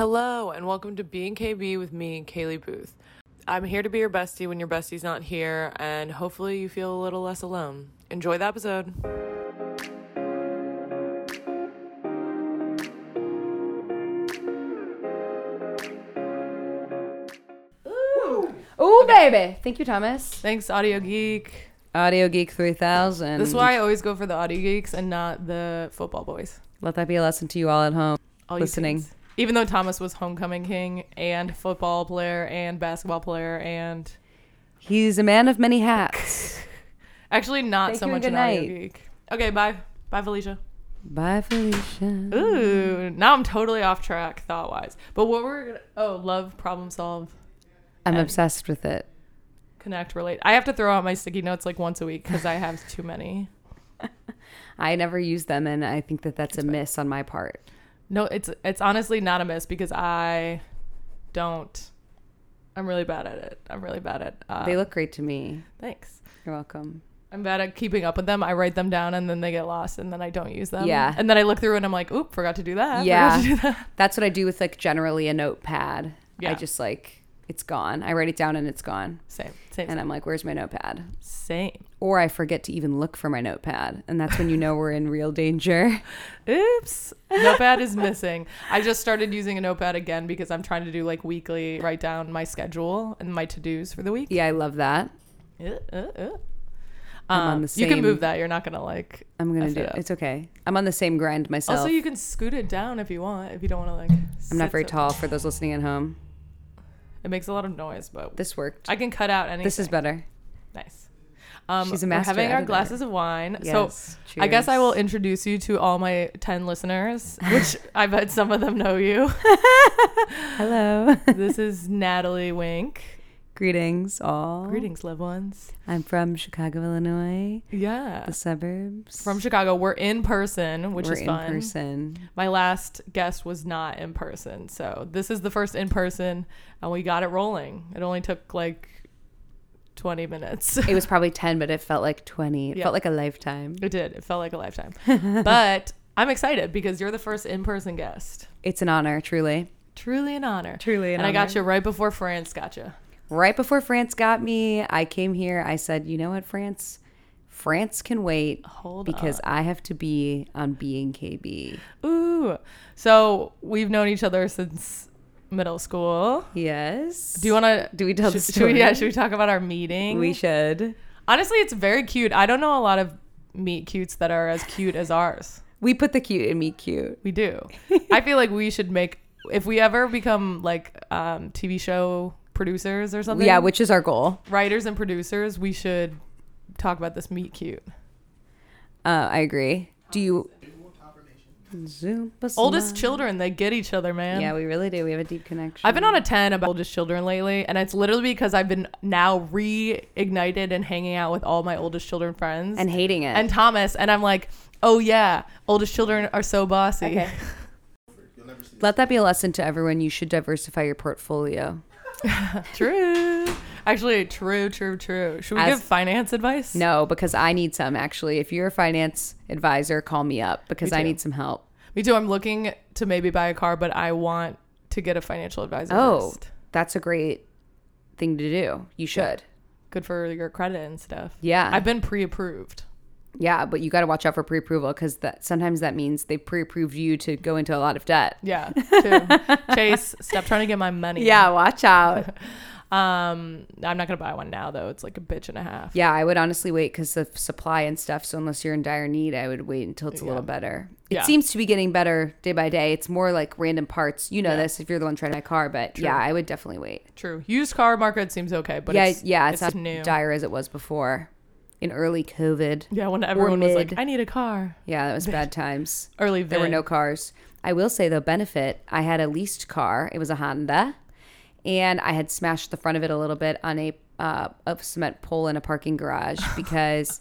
Hello, and welcome to Being KB with me, Kaylee Booth. I'm here to be your bestie when your bestie's not here, and hopefully you feel a little less alone. Enjoy the episode. Ooh, baby. Thank you, Thomas. Thanks, Audio Geek. Audio Geek 3000. This is why I always go for the Audio Geeks and not the football boys. Let that be a lesson to you all at home. All you Listening. kings. Even though Thomas was homecoming king and football player and basketball player and He's a man of many hats. actually not Thank so much an Audio. Geek. Okay, bye. Bye, Felicia. Bye, Felicia. Ooh, now I'm totally off track thought wise. But what we're gonna oh, love, problem solve, I'm obsessed with it. connect, relate. I have to throw out my sticky notes like once a week because I have too many. I never use them, and I think that that's a miss on my part. No, it's it's honestly not a miss because I don't. I'm really bad at it. I'm really bad at. Uh, They look great to me. Thanks. You're welcome. I'm bad at keeping up with them. I write them down and then they get lost and then I don't use them. Yeah. And then I look through and I'm like, oop, forgot to do that. Yeah. To do that. That's what I do with like generally a notepad. Yeah. I just like it's gone. I write it down and it's gone. Same. Same. And I'm like, where's my notepad? same. Or I forget to even look for my notepad, and that's when you know we're in real danger. Oops. Notepad is missing. I just started using a notepad again because I'm trying to do like weekly write down my schedule and my to dos for the week. Yeah, I love that. Uh, uh, uh. Um, the You can move that. You're not gonna like. I'm gonna do it up. It's okay. I'm on the same grind myself. Also, you can scoot it down if you want. If you don't want to like. I'm not very tall for those listening at home. It makes a lot of noise, but This worked. I can cut out anything. this is better. Um, She's a we're master having our glasses of wine. Yes. So I guess I will introduce you to all my 10 listeners, which I bet some of them know you. Hello. this is Natalie Wink. Greetings, all. Greetings, loved ones. I'm from Chicago, Illinois, Yeah. the suburbs. From Chicago. We're in person, which We're is in fun. person. My last guest was not in person. So this is the first in person, and we got it rolling. It only took like 20 minutes. It was probably 10, but it felt like 20. It Yeah. felt like a lifetime. It did. It felt like a lifetime. but I'm excited because you're the first in person guest. It's an honor, truly. Truly an honor. Truly an and I got you right before France got you. Right before France got me, I came here. I said, you know what, France? France can wait Hold because I have to be on Being KB. Ooh. So we've known each other since middle school. Yes. Do you want to? Do we tell the should, should we, story? yeah. Should we talk about our meeting? We should. Honestly, it's very cute. I don't know a lot of meet cutes that are as cute as ours. We put the cute in me cute. We do. I feel like we should make if we ever become like um, TV show producers or something. Yeah, which is our goal. writers and producers, we should talk about this meet cute. Uh, I agree. Do you? Zoom. Oldest children, they get each other, man. Yeah, we really do. We have a deep connection. I've been on a 10 about oldest children lately, and it's literally because I've been now reignited and hanging out with all my oldest children friends and hating it. and Thomas, and I'm like, oh yeah, oldest children are so bossy. Okay. Let that be a lesson to everyone. You should diversify your portfolio. true. Actually, true, true, true. Should we As- give finance advice? No, because I need some actually. If you're a finance advisor, call me up because Me I need some help. Me too. I'm looking to maybe buy a car, but I want to get a financial advisor. Oh, first. that's a great thing to do. You should. good for your credit and stuff. Yeah. I've been pre-approved. Yeah, but you got to watch out for pre-approval because that sometimes that means they pre-approved you to go into a lot of debt. Yeah, too. Chase, stop trying to get my money. Yeah, watch out. Um, I'm not gonna buy one now though. It's like a bitch and a half. yeah, I would honestly wait because of supply and stuff. So unless you're in dire need, I would wait until it's a Yeah. little better. It Yeah. seems to be getting better day by day. It's more like random parts. You know Yeah. this if you're the one trying to buy a car, but yeah, I would definitely wait. True. Used car market seems okay, but yeah, it's, yeah, it's, it's not new. dire as it was before in early COVID. Yeah, when everyone was like. I need a car. Yeah, that was bad times. Early There were no cars. I will say though, benefit. I had a leased car. It was a Honda, and I had smashed the front of it a little bit on a uh, a cement pole in a parking garage because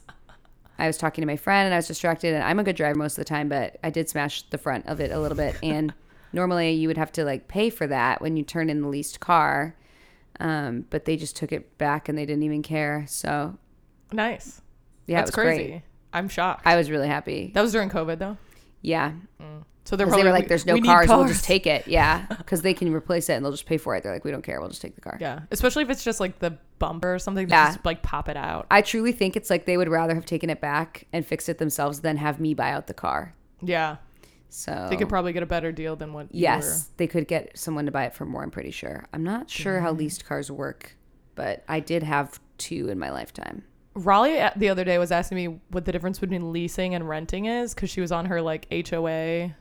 I was talking to my friend and I was distracted. And I'm a good driver most of the time, but I did smash the front of it a little bit. And normally you would have to like pay for that when you turn in the leased car, um, but they just took it back and they didn't even care. So Nice. yeah, That's it was crazy. great. I'm shocked. I was really happy. that was during COVID though. Yeah. So they're probably they were like, "There's no we need cars, we'll just take it." Yeah, because they can replace it and they'll just pay for it. They're like, "We don't care, we'll just take the car." Yeah, especially if it's just like the bumper or something. they Yeah. Just like pop it out. I truly think it's like they would rather have taken it back and fixed it themselves than have me buy out the car. Yeah, So they could probably get a better deal than what. you yes, they could get someone to buy it for more. I'm pretty sure. I'm not sure how leased cars work, but I did have two in my lifetime. Raleigh uh, the other day was asking me what the difference between leasing and renting is because she was on her like HOA,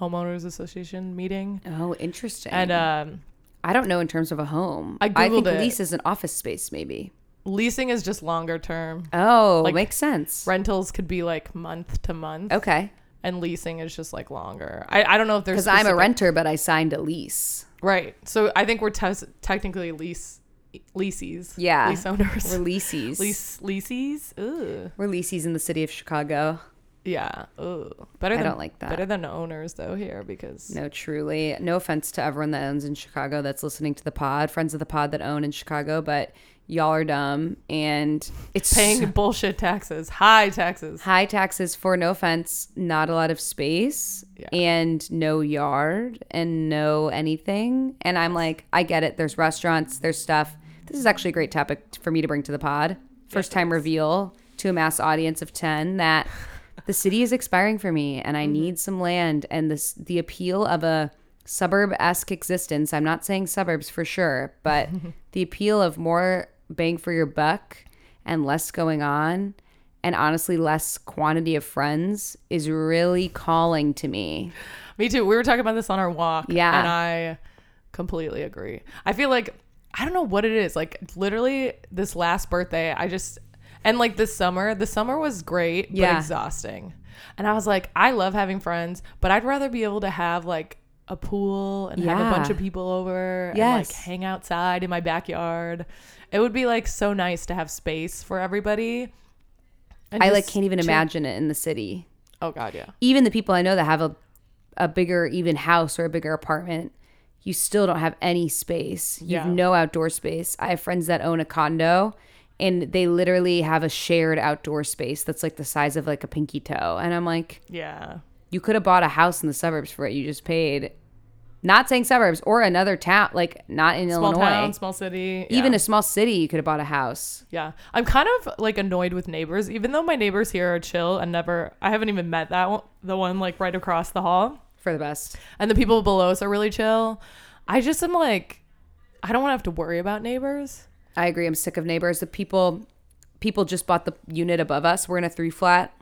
homeowners association meeting, Oh, interesting. and um, I don't know in terms of a home. I I think Googled it. lease is an office space, maybe. leasing is just longer term. Oh, Like- makes sense. Rentals could be like month to month, Okay, and leasing is just like longer. I, I don't know if there's because I'm a renter, but I signed a lease. right. So I think we're tes- technically lease leasees. Yeah. lease owners. We're leases. Lease leasees. Ugh. We're leases in the city of Chicago. Yeah. Ugh. Better I than don't like that. better than owners though here because No, truly. No offense to everyone that owns in Chicago that's listening to the pod, friends of the pod that own in Chicago, but y'all are dumb and it's paying bullshit taxes, high taxes. high taxes for no offense, not a lot of space Yeah. and no yard and no anything. And I'm like, I get it. There's restaurants, there's stuff. This is actually a great topic for me to bring to the pod. First time reveal to a mass audience of 10 that the city is expiring for me and I mm-hmm. need some land and this the appeal of a suburb-esque existence. I'm not saying suburbs for sure, but the appeal of more bang for your buck and less going on and honestly less quantity of friends is really calling to me. Me too. We were talking about this on our walk. Yeah. And I completely agree. I feel like I don't know what it is. Like literally this last birthday, I just and like this summer, the summer was great, but Yeah. exhausting. And I was like, I love having friends, but I'd rather be able to have like a pool and have a bunch of people over and like hang outside in my backyard. It would be like so nice to have space for everybody. and I like can't even chill. imagine it in the city. Oh god, yeah. Even the people I know that have a a bigger even house or a bigger apartment, you still don't have any space. You have no outdoor space. I have friends that own a condo and they literally have a shared outdoor space that's like the size of like a pinky toe. And I'm like, Yeah. you could have bought a house in the suburbs for it. You just paid. Not saying suburbs or another town, like not in Small Illinois. town, small city. Even yeah. a small city, you could have bought a house. Yeah. I'm kind of like annoyed with neighbors, even though my neighbors here are chill and never, I haven't even met that one, the one like right across the hall. For the best. And the people below us are really chill. I just am like, I don't want to have to worry about neighbors. I agree. I'm sick of neighbors. The people, people just bought the unit above us. We're in a three flat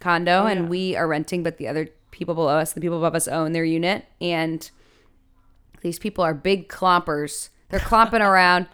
condo, Oh, and we are renting, but the other people below us, the people above us, own their unit, and these people are big clompers. They're clomping around.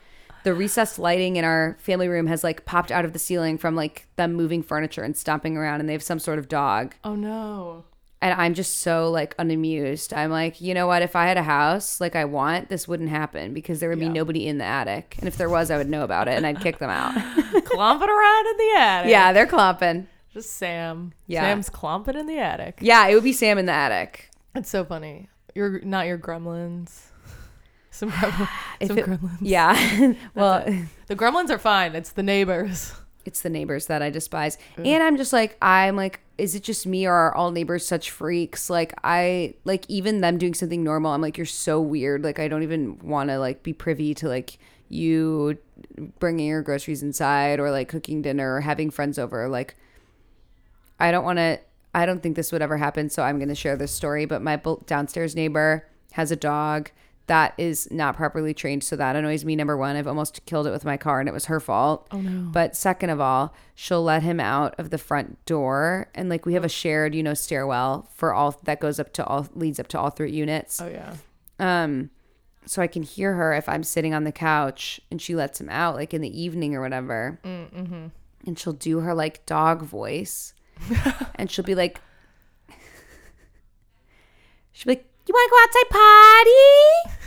The recessed lighting in our family room has like popped out of the ceiling from like them moving furniture and stomping around, and they have some sort of dog. Oh no. And I'm just so like unamused. I'm like, you know what? If I had a house like I want, this wouldn't happen because there would Yeah. be nobody in the attic. And if there was, I would know about it and I'd kick them out. Clomping around in the attic. yeah, they're clomping. Just Sam. Yeah. Sam's clomping in the attic. Yeah, it would be Sam in the attic. It's so funny. You're not your gremlins. Some, some it- gremlins. Yeah. well, The gremlins are fine. It's the neighbors. It's the neighbors that I despise. Mm. And I'm just like, I'm like, is it just me or are all neighbors such freaks? Like, I, like, even them doing something normal, I'm like, you're so weird. Like, I don't even want to, like, be privy to, like, you bringing your groceries inside or, like, cooking dinner or having friends over. Like, I don't want to, I don't think this would ever happen. So I'm going to share this story. But my downstairs neighbor has a dog that is not properly trained. So that annoys me. Number one, I've almost killed it with my car and it was her fault. Oh no. But second of all, she'll let him out of the front door. And like we have a shared, you know, stairwell for all that goes up to all, leads up to all three units. Oh yeah. Um, so I can hear her if I'm sitting on the couch and she lets him out, like in the evening or whatever. Mm-hmm. And she'll do her like dog voice. and she'll be like, she'll be like, You want to go outside potty?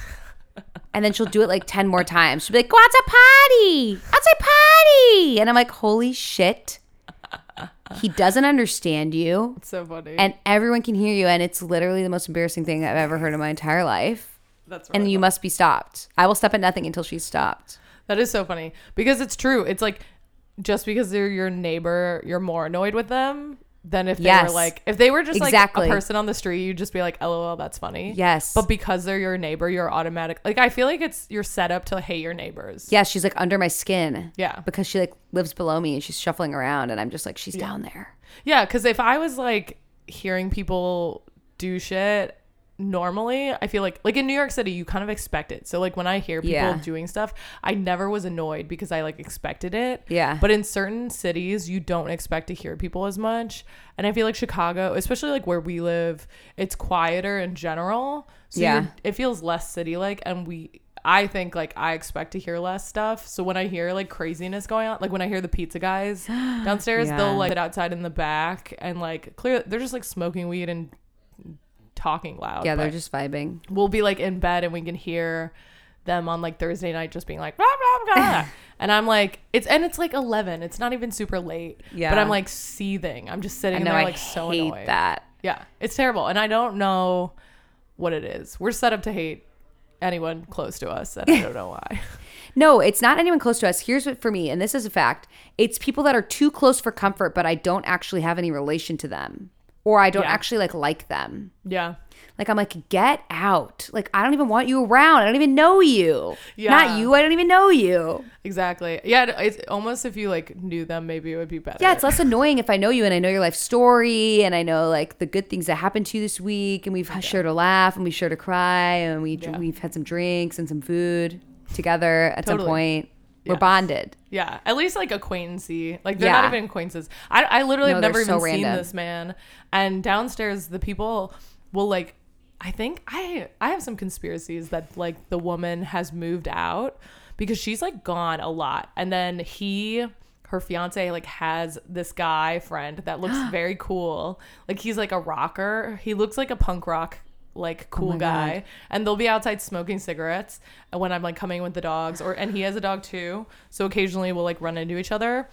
And then she'll do it like 10 more times. She'll be like, Go outside potty, outside potty. And I'm like, Holy shit. He doesn't understand you. It's so funny. And everyone can hear you. And it's literally the most embarrassing thing I've ever heard in my entire life. That's right. And you must be stopped. I will step at nothing until she's stopped. That is so funny because it's true. It's like just because they're your neighbor, you're more annoyed with them. Than if they Yes. were like if they were just Exactly. like a person on the street, you'd just be like, "LOL, that's funny." Yes. But because they're your neighbor, you're automatic. Like I feel like it's you're set up to hate your neighbors. Yeah, she's like under my skin. Yeah. Because she like lives below me and she's shuffling around and I'm just like, she's down there. Yeah, because if I was like hearing people do shit normally, I feel like like in New York City, you kind of expect it. So like when I hear people Yeah. doing stuff, I never was annoyed because I like expected it. Yeah. But in certain cities, you don't expect to hear people as much, and I feel like Chicago, especially like where we live, it's quieter in general. So Yeah. it feels less city like, and we. I think like I expect to hear less stuff. So when I hear like craziness going on, like when I hear the pizza guys downstairs, Yeah. they'll like sit outside in the back and like clear they're just like smoking weed and talking loud. Yeah, they're just vibing. we'll be like in bed and we can hear them on like Thursday night just being like blah, blah, blah. and I'm like it's and it's like 11. It's not even super late. Yeah. But I'm like seething. I'm just sitting I know there I like so hate annoyed. that. Yeah, it's terrible, and I don't know what it is. We're set up to hate anyone close to us, and I don't know why. No, it's not anyone close to us. Here's what for me, and this is a fact. It's people that are too close for comfort, but I don't actually have any relation to them. Or I don't Yeah. actually like like them. yeah, Like I'm like, get out. Like I don't even want you around. I don't even know you. Yeah. Not you. I don't even know you. exactly. Yeah, it's almost if you like knew them, maybe it would be better. Yeah, it's less annoying if I know you and I know your life story and I know like the good things that happened to you this week and we've shared a laugh and we shared a cry and we Yeah. we've had some drinks and some food together at some point. We're Yes. bonded. Yeah, at least like acquaintancy. Like they're Yeah. not even acquaintances. I, I literally No, have never so even seen this man. And downstairs, the people will like. I think I I have some conspiracies that like the woman has moved out because she's like gone a lot, and then he. Her fiance like has this guy friend that looks very cool. Like he's like a rocker. He looks like a punk rock like oh cool Oh guy God. and they'll be outside smoking cigarettes and when i'm like coming with the dogs or and he has a dog too so occasionally we'll like run into each other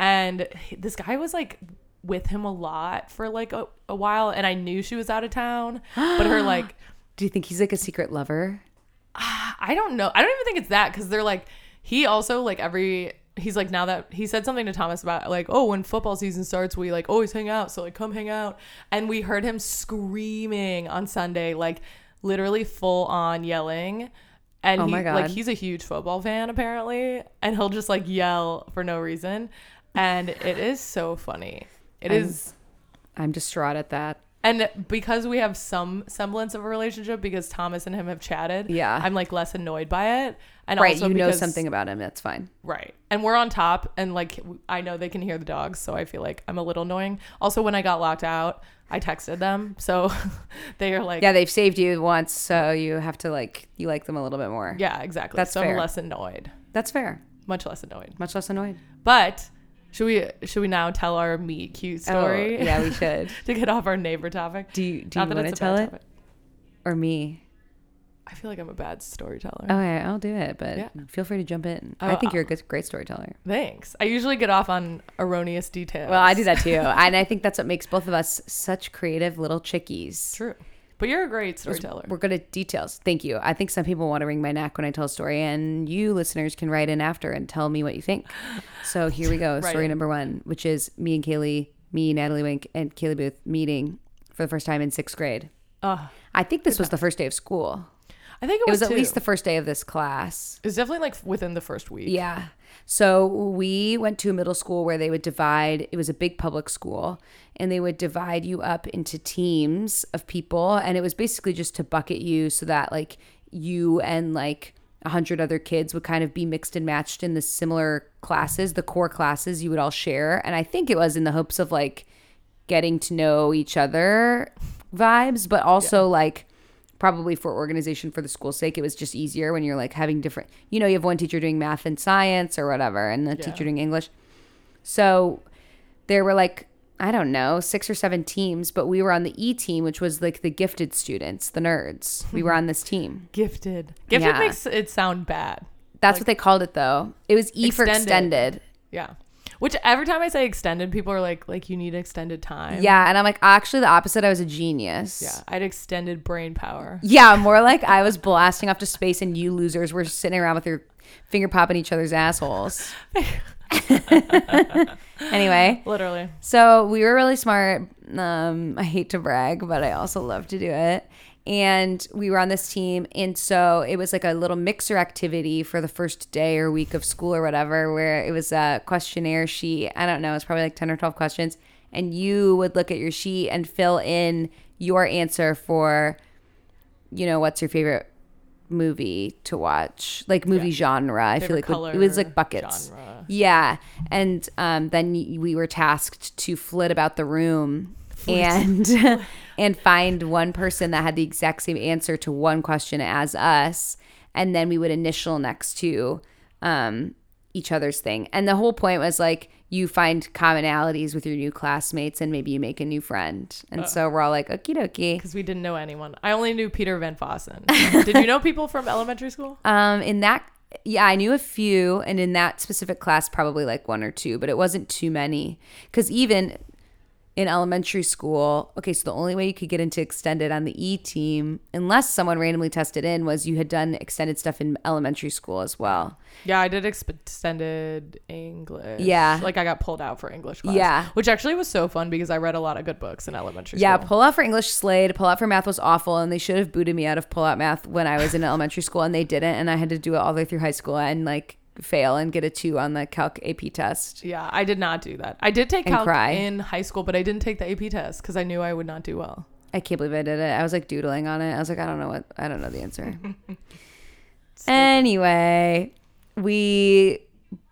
and this guy was like with him a lot for like a, a while and i knew she was out of town but her like Do you think he's like a secret lover? Ah, i don't know i don't even think it's that because they're like he also like every he's like now that he said something to thomas about like oh when football season starts we like always hang out. So like come hang out. And we heard him screaming on sunday like literally full on yelling. And Oh he my God. like he's a huge football fan apparently. And he'll just like yell for no reason. And it is so funny. It I'm- is, I'm distraught at that. And because we have some semblance of a relationship because thomas and him have chatted Yeah. i'm like less annoyed by it and right, also you know because- something about him. That's fine. Right. And we're on top and like I know they can hear the dogs, so I feel like I'm a little annoying. Also when I got locked out, I texted them. So they are like Yeah, they've saved you once, so you have to like you like them a little bit more. Yeah, exactly. That's so fair. I'm less annoyed. That's fair. Much less annoyed. Much less annoyed. But should we should we now tell our meet cute story? Oh, yeah, we should. to get off our neighbor topic. Do you do Not you want to tell it topic. or me? I feel like I'm a bad storyteller. Okay, I'll do it, but Yeah. feel free to jump in. Oh, I think uh, you're a good, great storyteller. Thanks. I usually get off on erroneous details. Well, I do that too, and I think that's what makes both of us such creative little chickies. True. But you're a great storyteller. We're good at details. Thank you. I think some people want to wring my neck when I tell a story, and you listeners can write in after and tell me what you think. So here we go. Write story in. number one, which is me and Kaylee, me, Natalie Wink, and Kaylee Booth meeting for the first time in sixth grade. Ugh. I think this was the first day of school. I think it It was, was at least the first day of this class. It was definitely like within the first week. Yeah. So we went to a middle school where they would divide, it was a big public school, and they would divide you up into teams of people. And it was basically just to bucket you so that like you and like a hundred other kids would kind of be mixed and matched in the similar classes, the core classes you would all share. And I think it was in the hopes of like getting to know each other vibes, but also like probably for organization for the school's sake, it was just easier when you're like having different, you know, you have one teacher doing math and science or whatever, and the Yeah. teacher doing English. So there were like, I don't know, six or seven teams, but we were on the E team, which was like the gifted students, the nerds. We were on this team. Gifted. Gifted Yeah. makes it sound bad. That's what they called it though. It was E for Extended. extended. Yeah. Which every time I say extended, people are like, like you need extended time. Yeah. And I'm like, actually, the opposite. I was a genius. Yeah. I had extended brain power. Yeah, more like I was blasting off to space and you losers were sitting around with your finger popping each other's assholes. anyway, Literally. so we were really smart. Um, I hate to brag, but I also love to do it. And we were on this team. And so it was like a little mixer activity for the first day or week of school or whatever, where it was a questionnaire sheet. I don't know, it's probably like 10 or 12 questions. And you would look at your sheet and fill in your answer for, you know, what's your favorite movie to watch? Like movie genre. I feel like it was like buckets. genre. Yeah, and um, then we were tasked to flit about the room and and find one person that had the exact same answer to one question as us, and then we would initial next to um, each other's thing. And the whole point was like you find commonalities with your new classmates, and maybe you make a new friend. And so we're all like, okie dokie. Because we didn't know anyone. I only knew Peter Van Fossen. Did you know people from elementary school? Um, in that, yeah, I knew a few, and in that specific class, probably like one or two, but it wasn't too many. Because even in elementary school, okay, so the only way you could get into extended on the E team, unless someone randomly tested in, was you had done extended stuff in elementary school as well. Yeah, I did extended English. Yeah. Like I got pulled out for English class. Yeah. Which actually was so fun because I read a lot of good books in elementary Yeah, school. pull out for English slayed. Pull out for math was awful, and they should have booted me out of pull out math when I was in elementary school, and they didn't, and I had to do it all the way through high school and like fail and get a two on the calc AP test. Yeah, I did not do that. I did take And calc cry. in high school, but I didn't take the AP test because I knew I would not do well. I can't believe I did it. I was like doodling on it. I was like, I don't know what, I don't know the answer. anyway, we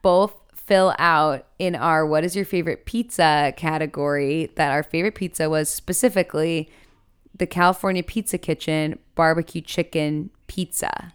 both fill out in our what is your favorite pizza category that our favorite pizza was specifically the California Pizza Kitchen barbecue chicken pizza.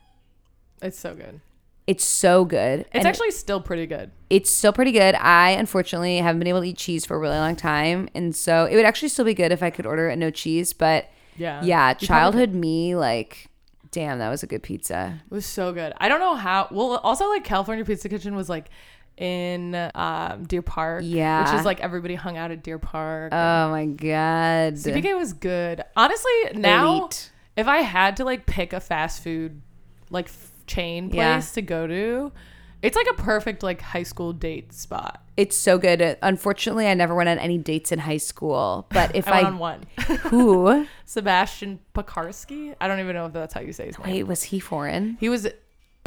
It's so good. It's so good. It's And actually still pretty good. it's still pretty good. I unfortunately haven't been able to eat cheese for a really long time, and so it would actually still be good if I could order it no cheese. But Yeah. yeah, childhood me, like, damn, that was a good pizza. It was so good. I don't know how. Well, also like California Pizza Kitchen was like in um, Deer Park. Yeah. Which is like everybody hung out at Deer Park. Oh my god, CPK was good. Honestly, now Elite. if I had to like pick a fast food like chain place Yeah. to go to, it's like a perfect like high school date spot. It's so good. Unfortunately, I never went on any dates in high school. But if I I, on one. who Sebastian Pekarski. I don't even know if that's how you say his name. wait was he foreign? He was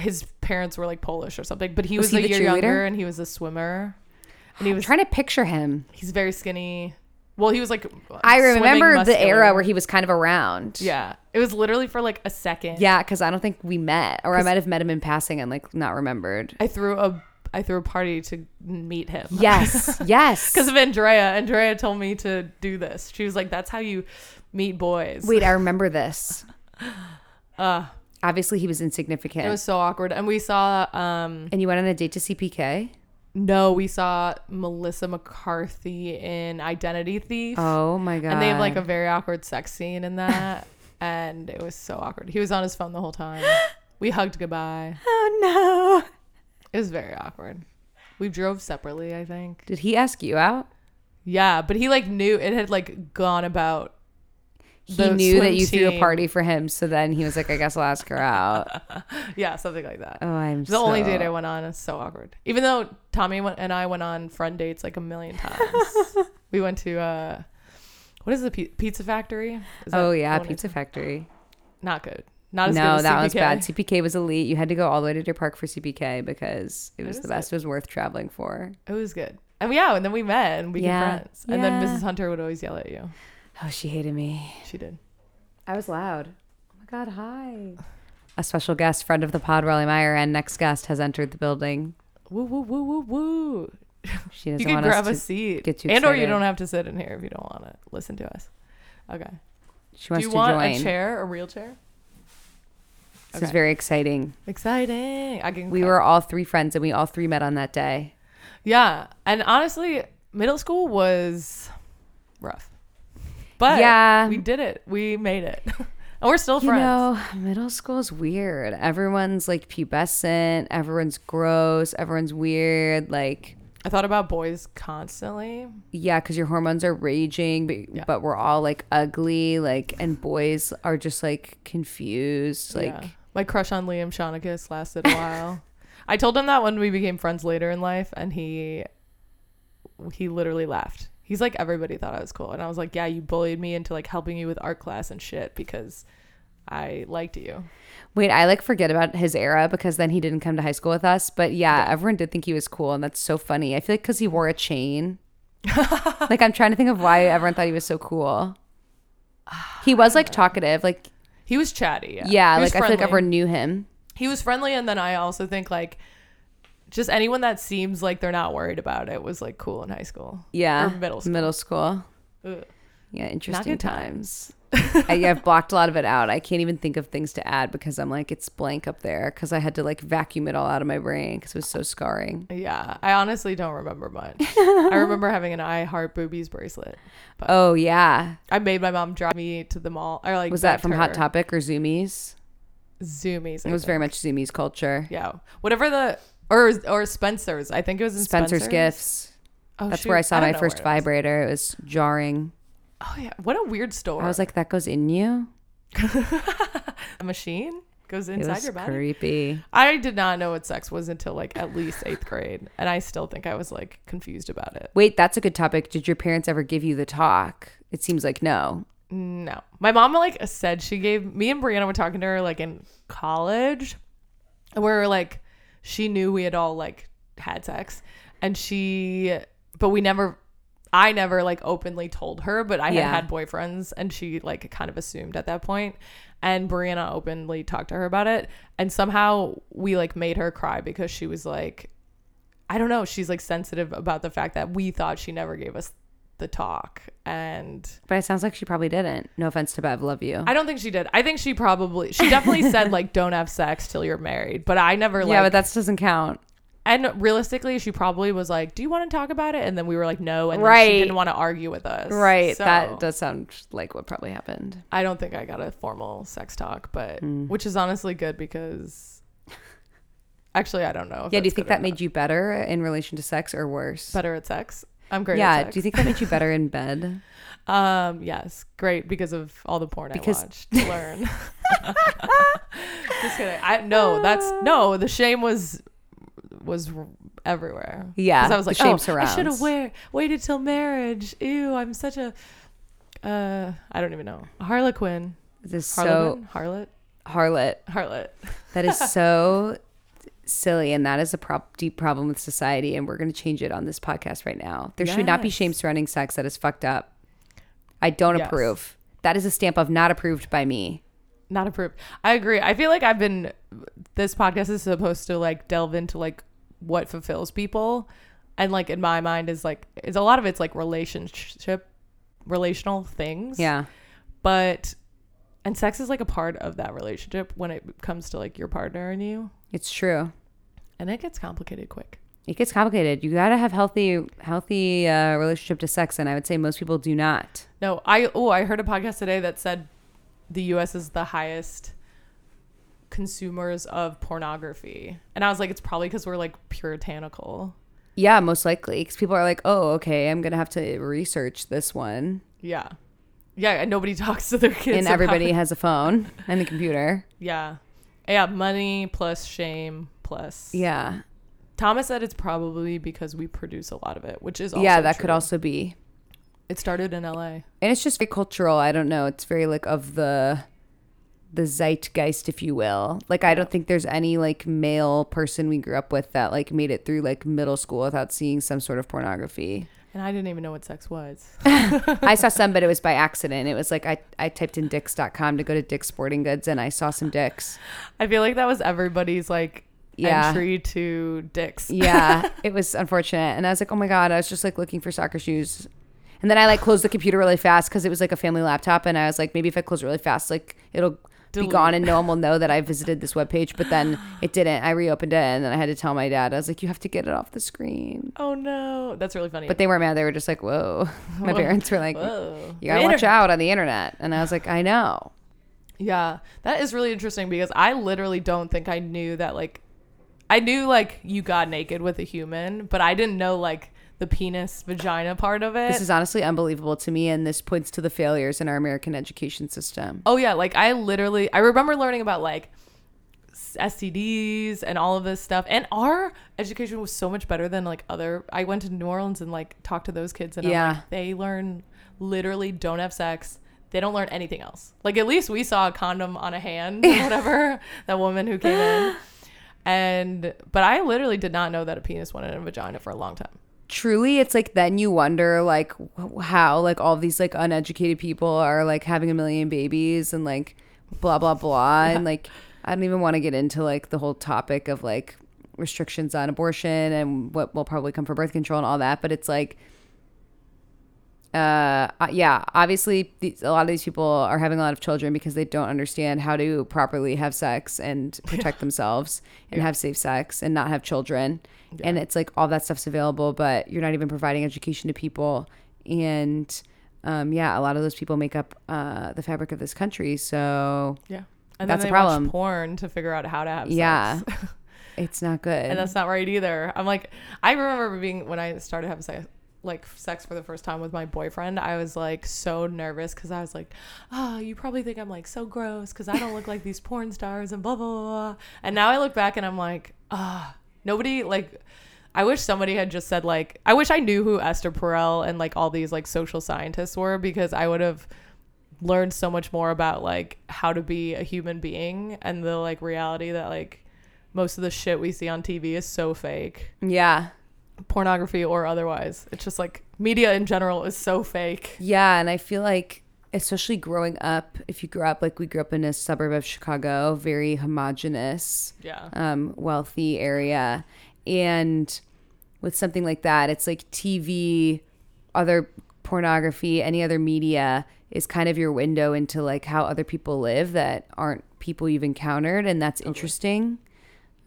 his parents were like Polish or something, but he Was was, he a year younger and he was a swimmer. And he I'm was trying to picture him. he's very skinny. Well, he was like I remember the era where he was kind of around. Yeah. It was literally for like a second. yeah, because I don't think we met, or I might have met him in passing and like not remembered. I threw a I threw a party to meet him. Yes, yes. Because of Andrea. Andrea told me to do this. She was like, "That's how you meet boys." Wait, I remember this. uh, Obviously, he was insignificant. it was so awkward. And we saw, um, and you went on a date to CPK? No, we saw Melissa McCarthy in Identity Thief, Oh my god! and they have like a very awkward sex scene in that, and it was so awkward. He was on his phone the whole time. We hugged goodbye. oh no! It was very awkward. We drove separately, I think. Did he ask you out? Yeah, but he like knew it had like gone about. He knew that you threw a party for him, so then he was like, "I guess I'll ask her out." Yeah, something like that. Oh, I'm the only date I went on is so awkward. Even though Tommy and I went on friend dates like a million times. we went to uh, what is the Pizza Factory? Is Oh yeah, Pizza Factory. Not good. Not as good No, as that was bad. CPK was elite. You had to go all the way to Deer Park for CPK because it was the best. It was worth traveling for. It was good. And yeah, and then we met and we became Yeah. friends. And then Mrs. Hunter would always yell at you. Oh, she hated me. She did. I was loud. Oh my god, hi. A special guest, friend of the pod, Riley Meyer, and next guest has entered the building. Woo woo woo woo woo. She doesn't you can want grab us a to. seat, get too and or you excited. don't have to sit in here if you don't want to listen to us. Okay. She wants Do you to want join. a chair, a real chair? This is Okay. very exciting. Exciting. I can. We were all three friends, and we all three met on that day. Yeah, and honestly, middle school was rough, but Yeah. we did it. We made it, and we're still You friends. know, middle school is weird. Everyone's like pubescent. Everyone's gross. Everyone's weird. Like, I thought about boys constantly. yeah, because your hormones are raging, but Yeah. but we're all like ugly. Like, and boys are just like confused. Like, yeah. my crush on Liam Shawnakis lasted a while. I told him that when we became friends later in life, and he he literally laughed. He's like everybody thought I was cool, and I was like, yeah, you bullied me into like helping you with art class and shit because I liked you. Wait, I like forget about his era because then he didn't come to high school with us. But yeah, everyone did think he was cool, and that's so funny. I feel like because he wore a chain. like I'm trying to think of why everyone thought he was so cool. He was like talkative, like He was chatty. Yeah, yeah, He like I feel like everyone knew him. he was friendly, and then I also think like just anyone that seems like they're not worried about it was like cool in high school. Yeah, Or middle school. Middle school. Ugh. Yeah, interesting times. I, I've blocked a lot of it out. I can't even think of things to add because I'm like it's blank up there because I had to like vacuum it all out of my brain because it was so scarring. Yeah, I honestly don't remember much. I remember having an I Heart Boobies bracelet. Oh yeah, I made my mom drive me to the mall. Or like was that from Hot Topic or Zumiez? Zumiez. I It was think. very much Zumiez culture. yeah. Whatever the or or Spencer's. I think it was in Spencer's, Spencer's, Gifts. Oh, That's shoot. where I saw don't my first vibrator. It was jarring. Oh yeah, what a weird store. I was like, that goes in you. a machine goes inside your body. creepy. I did not know what sex was until like at least eighth grade, and I still think I was like confused about it. Wait, that's a good topic. Did your parents ever give you the talk? It seems like no. No, my mom like said she gave me and Brianna were talking to her like in college, and we were like, she knew we had all like had sex, and she, but we never. I never like openly told her, but I Yeah. had had boyfriends and she like kind of assumed at that point. And Brianna openly talked to her about it. And somehow we like made her cry because she was like, I don't know, she's like sensitive about the fact that we thought she never gave us the talk. And But it sounds like she probably didn't. No offense to Bev, love you. I don't think she did. I think she probably she definitely said like don't have sex till you're married. But I never like yeah, but that doesn't count. and realistically she probably was like, Do you want to talk about it? And then we were like, No, and then Right. she didn't want to argue with us. Right. So, That does sound like what probably happened. I don't think I got a formal sex talk, but Mm. which is honestly good because actually I don't know. Yeah, do you think that made you better in relation to sex or worse? better at sex? I'm great yeah, do you think that made you better in bed? Um, yes, great because of all the porn Because- I watched to learn. Just kidding. I no, that's no. The shame was was everywhere. Yeah, 'Cause I was like, shame oh, I should have wait, waited till marriage. Ew, I'm such a uh, I don't even know harlequin. This is so harlot, harlot. harlot. That is so silly, and that is a prop- deep problem with society. And we're going to change it on this podcast right now. There should not be shame surrounding sex. That is fucked up. I don't Yes. approve. That is a stamp of not approved by me. Not approved. I agree. I feel like I've been this podcast is supposed to like delve into like what fulfills people and like in my mind is like it's a lot of it's like relationship relational things. Yeah. But and sex is like a part of that relationship when it comes to like your partner and you. It's true. And it gets complicated quick. It gets complicated. You gotta have healthy, healthy uh, relationship to sex, and I would say most people do not. No, I oh, I heard a podcast today that said the US is the highest consumers of pornography. And I was like it's probably cuz we're like puritanical. Yeah, most likely, because people are like, "Oh, okay, I'm gonna have to research this one," Yeah. Yeah, and nobody talks to their kids. and everybody it. has a phone and a computer. Yeah. Yeah, money plus shame plus. Yeah, Thomas said it's probably because we produce a lot of it, which is also yeah, that could also be. It started in LA. and it's just very cultural. I don't know. It's very like of the the zeitgeist, if you will. Like I don't think there's any like male person we grew up with that like made it through like middle school without seeing some sort of pornography. And I didn't even know what sex was. I saw some, but it was by accident. It was like I, I typed in dicks.com to go to Dick's Sporting Goods and I saw some dicks. I feel like that was everybody's like Yeah. entry to dicks. Yeah, it was unfortunate. And I was like, oh my God, I was just like looking for soccer shoes. And then I like closed the computer really fast because it was like a family laptop. And I was like, maybe if I close really fast, like it'll be gone and no one will know that I visited this webpage. But then it didn't. I reopened it and then I had to tell my dad, I was like, you have to get it off the screen. Oh no, that's really funny. But they weren't mad. They were just like, whoa. My parents were like, Whoa. you gotta The watch out on the internet. And I was like, I know. Yeah, that is really interesting because I literally don't think I knew that like I knew like you got naked with a human, but I didn't know like the penis vagina part of it. This is honestly unbelievable to me. And this points to the failures in our American education system. oh yeah, like I literally I remember learning about like STDs and all of this stuff. And our education was so much better than like other. I went to New Orleans and like talked to those kids, and I'm Yeah. like, they learn literally don't have sex. They don't learn anything else. Like at least we saw a condom on a hand, or whatever. that woman who came in, and but I literally did not know that a penis went in a vagina for a long time. truly it's like then you wonder like how like all these like uneducated people are like having a million babies and like blah blah blah and like i don't even want to get into like the whole topic of like restrictions on abortion and what will probably come for birth control and all that but it's like uh yeah obviously these, a lot of these people are having a lot of children because they don't understand how to properly have sex and protect themselves and have safe sex and not have children. And it's like all that stuff's available but you're not even providing education to people. And um, yeah a lot of those people make up uh, the fabric of this country so Yeah, and That's a problem. porn to figure out how to have yeah. it's not good. And that's not right either. I'm like, I remember being when I started having sex, like sex for the first time with my boyfriend. I was like so nervous because I was like, oh, you probably think I'm like so gross because I don't look like these porn stars and blah blah blah. And now I look back and I'm like, ah, nobody like. I wish somebody had just said like, I wish I knew who Esther Perel and like all these like social scientists were because I would have learned so much more about like how to be a human being and the like reality that like most of the shit we see on TV is so fake, yeah pornography or otherwise. It's just like media in general is so fake. Yeah, and I feel like especially growing up, if you grew up like we grew up in a suburb of Chicago, very homogenous, Yeah. um, wealthy area, and with something like that, it's like TV, other pornography, any other media is kind of your window into like how other people live that aren't people you've encountered, and that's interesting.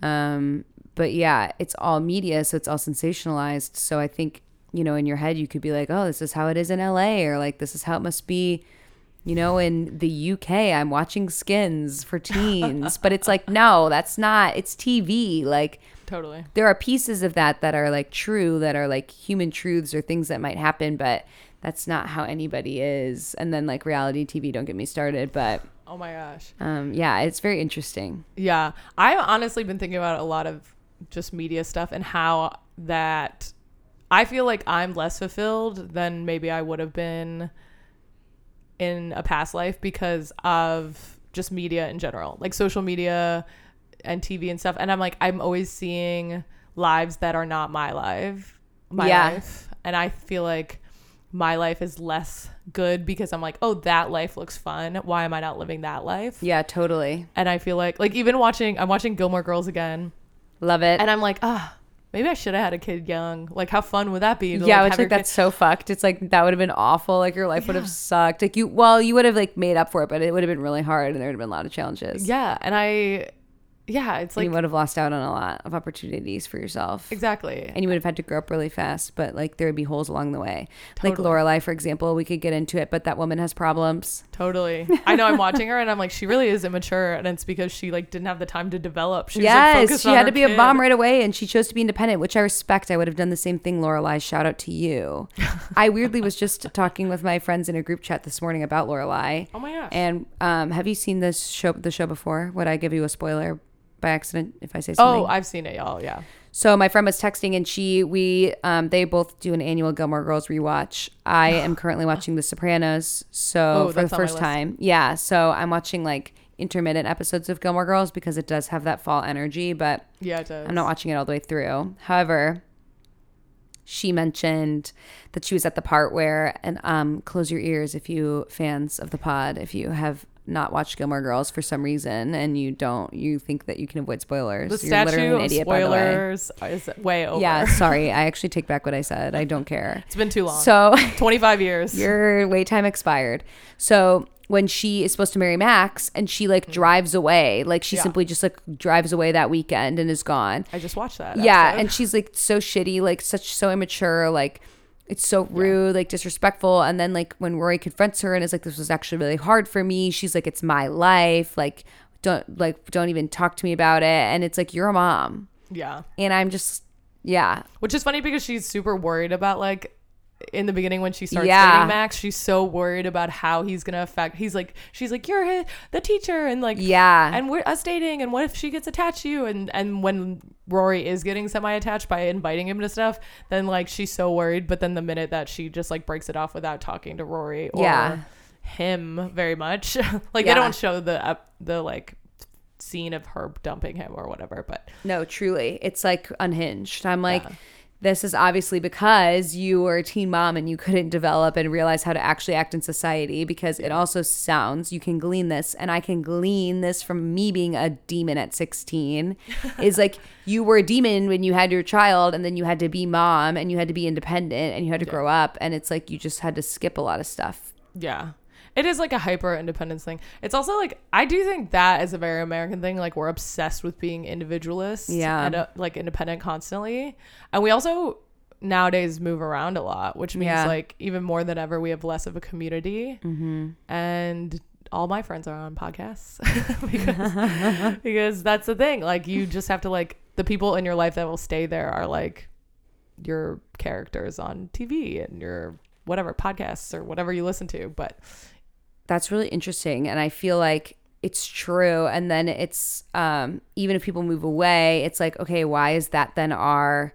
Um, but yeah, it's all media, so it's all sensationalized. So I think, you know, in your head, you could be like, oh, this is how it is in LA, or like, this is how it must be, you know, in the UK. I'm watching skins for teens. but it's like, no, that's not, it's TV. Like, Totally. there are pieces of that that are like true, that are like human truths or things that might happen, but that's not how anybody is. And then like reality TV, don't get me started. But Oh my gosh. um, yeah, it's very interesting. Yeah. I've honestly been thinking about a lot of just media stuff and how that I feel like I'm less fulfilled than maybe I would have been in a past life because of just media in general, like social media and TV and stuff. And I'm like, I'm always seeing lives that are not my life, my Yeah. life. And I feel like my life is less good because I'm like, oh, that life looks fun. Why am I not living that life? Yeah, totally. And I feel like, like even watching, I'm watching Gilmore Girls again, Love it. and I'm like, ah, maybe I should have had a kid young. Like, how fun would that be? to, yeah, like, have like that's so fucked. It's like that would have been awful. Like your life would have sucked. Like you, well, you would have like made up for it, but it would have been really hard, and there would have been a lot of challenges. Yeah, and I, yeah, it's And like you would have lost out on a lot of opportunities for yourself. exactly. And you would have had to grow up really fast, but like there would be holes along the way. Like Totally. Lorelai, for example, we could get into it, but that woman has problems. Totally. I know I'm watching her and I'm like, she really is immature. And it's because she like didn't have the time to develop. She was, like, yes, she had to be a kid. mom right away, and she chose to be independent, which I respect. I would have done the same thing, Lorelai. Shout out to you. I weirdly was just talking with my friends in a group chat this morning about Lorelai. Oh my gosh. And um, have you seen this show? The show before? Would I give you a spoiler by accident if I say something? oh, I've seen it, y'all. Yeah. So my friend was texting, and she we um, they both do an annual Gilmore Girls rewatch. I am currently watching The Sopranos, so Oh, for the that's on my first time, yeah. So I'm watching like intermittent episodes of Gilmore Girls because it does have that fall energy, but Yeah, it does. I'm not watching it all the way through. However, she mentioned that she was at the part where, and um, close your ears if you fans of the pod, if you have not watched Gilmore Girls for some reason and you don't, you think that you can avoid spoilers. The You're literally statue an of idiot, by the way. spoilers is way over. Yeah, sorry. I actually take back what I said. I don't care. It's been too long. So 25 years. your wait time expired. So when she is supposed to marry Max and she like mm-hmm. drives away, like she. Yeah. simply just like drives away that weekend and is gone. I just watched that. Yeah, episode. and she's like so shitty, like such so immature, like it's so rude, like disrespectful. And then like when Rory confronts her and is like, "This was actually really hard for me," she's like, "It's my life, like don't like don't even talk to me about it." And it's like you're a mom, yeah. and I'm just yeah, Which is funny because she's super worried about like in the beginning when she starts Yeah. dating Max, she's so worried about how he's gonna affect. He's like, she's like, you're hi- the teacher, and like, Yeah. and we're us dating, and what if she gets attached to you? And and when Rory is getting semi-attached by inviting him to stuff, then like she's so worried. But then the minute that she just like breaks it off without talking to Rory or Yeah. him very much, like Yeah. they don't show the uh, the like scene of her dumping him or whatever. But No, truly. It's like unhinged. I'm like, Yeah. This is obviously because you were a teen mom and you couldn't develop and realize how to actually act in society because it also sounds, you can glean this, and I can glean this from me being a demon at 16, is like you were a demon when you had your child and then you had to be mom and you had to be independent and you had to grow up. And it's like you just had to skip a lot of stuff. Yeah. It is like a hyper independence thing. It's also like I do think that is a very American thing. Like we're obsessed with being individualists, Yeah. and uh, like independent constantly, and we also nowadays move around a lot, which means Yeah. like even more than ever we have less of a community, mm-hmm. and all my friends are on podcasts because because that's the thing. Like you just have to like the people in your life that will stay there are like your characters on TV and your whatever podcasts or whatever you listen to, but. That's really interesting. And I feel like it's true. And then it's, um, even if people move away, it's like, okay, why is that then our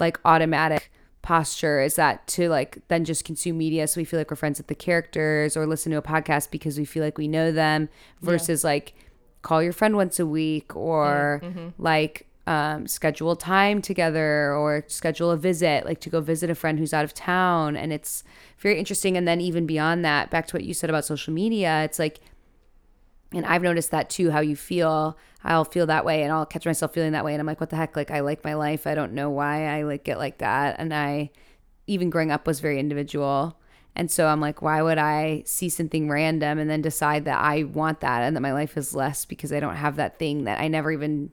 like automatic posture? Is that to like then just consume media so we feel like we're friends with the characters or listen to a podcast because we feel like we know them versus like call your friend once a week or like um, schedule time together or schedule a visit, like to go visit a friend who's out of town. And it's very interesting. And then even beyond that, back to what you said about social media, it's like, and I've noticed that too, how you feel. I'll feel that way and I'll catch myself feeling that way. And I'm like, what the heck? Like, I like my life. I don't know why I like get like that. And I, even growing up, was very individual. And so I'm like, why would I see something random and then decide that I want that and that my life is less because I don't have that thing that I never even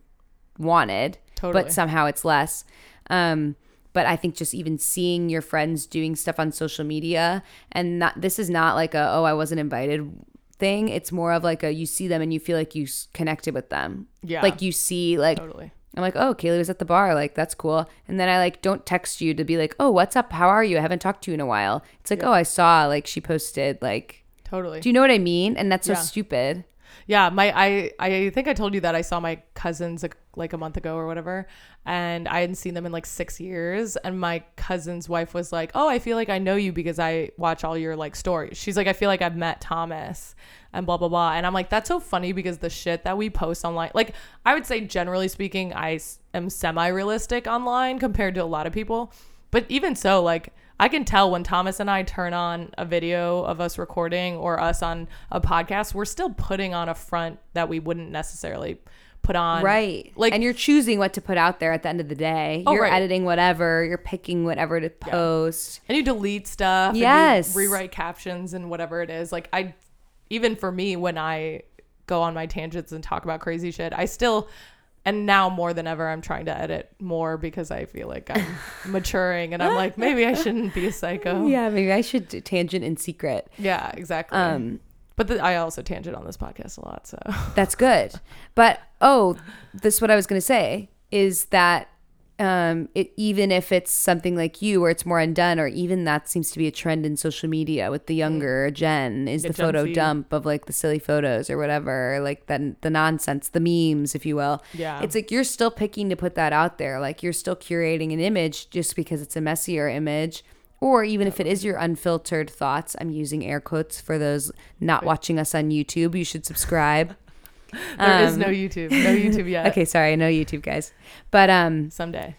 wanted, Totally. but somehow it's less. Um, but I think just even seeing your friends doing stuff on social media and not this is not like a oh I wasn't invited thing. It's more of like a you see them and you feel like you s- connected with them. Yeah. Like you see like Totally. I'm like, oh, Kaylee was at the bar. Like, that's cool. And then I like don't text you to be like, oh, what's up? How are you? I haven't talked to you in a while. It's like, oh, I saw like she posted like, Totally. do you know what I mean? And that's so Yeah. stupid. yeah, my I I think I told you that I saw my cousins like, like a month ago or whatever, and I hadn't seen them in like six years. And my cousin's wife was like, "Oh, I feel like I know you because I watch all your like stories." She's like, "I feel like I've met Thomas." And blah blah blah, and I'm like, that's so funny because the shit that we post online, like, I would say generally speaking, I am semi-realistic online compared to a lot of people, but even so, like, I can tell when Thomas and I turn on a video of us recording or us on a podcast, we're still putting on a front that we wouldn't necessarily put on. Right. Like, and you're choosing what to put out there at the end of the day. Oh, you're right. editing whatever, you're picking whatever to post. and you delete stuff. Yes. rewrite captions and whatever it is. Like, I, even for me, when I go on my tangents and talk about crazy shit, I still, and now more than ever, I'm trying to edit more because I feel like I'm maturing and I'm like, maybe I shouldn't be a psycho. Yeah, maybe I should do tangent in secret. Yeah, exactly. Um, but the, I also tangent on this podcast a lot. So, That's good. But oh, this what I was going to say is that um it even if it's something like you where it's more undone or even that seems to be a trend in social media with the younger gen is The the photo Z. dump of like the silly photos or whatever like the the nonsense the memes if you will Yeah. it's like you're still picking to put that out there like you're still curating an image just because it's a messier image or even if it is your unfiltered thoughts i'm using air quotes for those not watching us on youtube you should subscribe there is no YouTube. No YouTube yet. Um, Okay, sorry, no YouTube guys. But um Someday.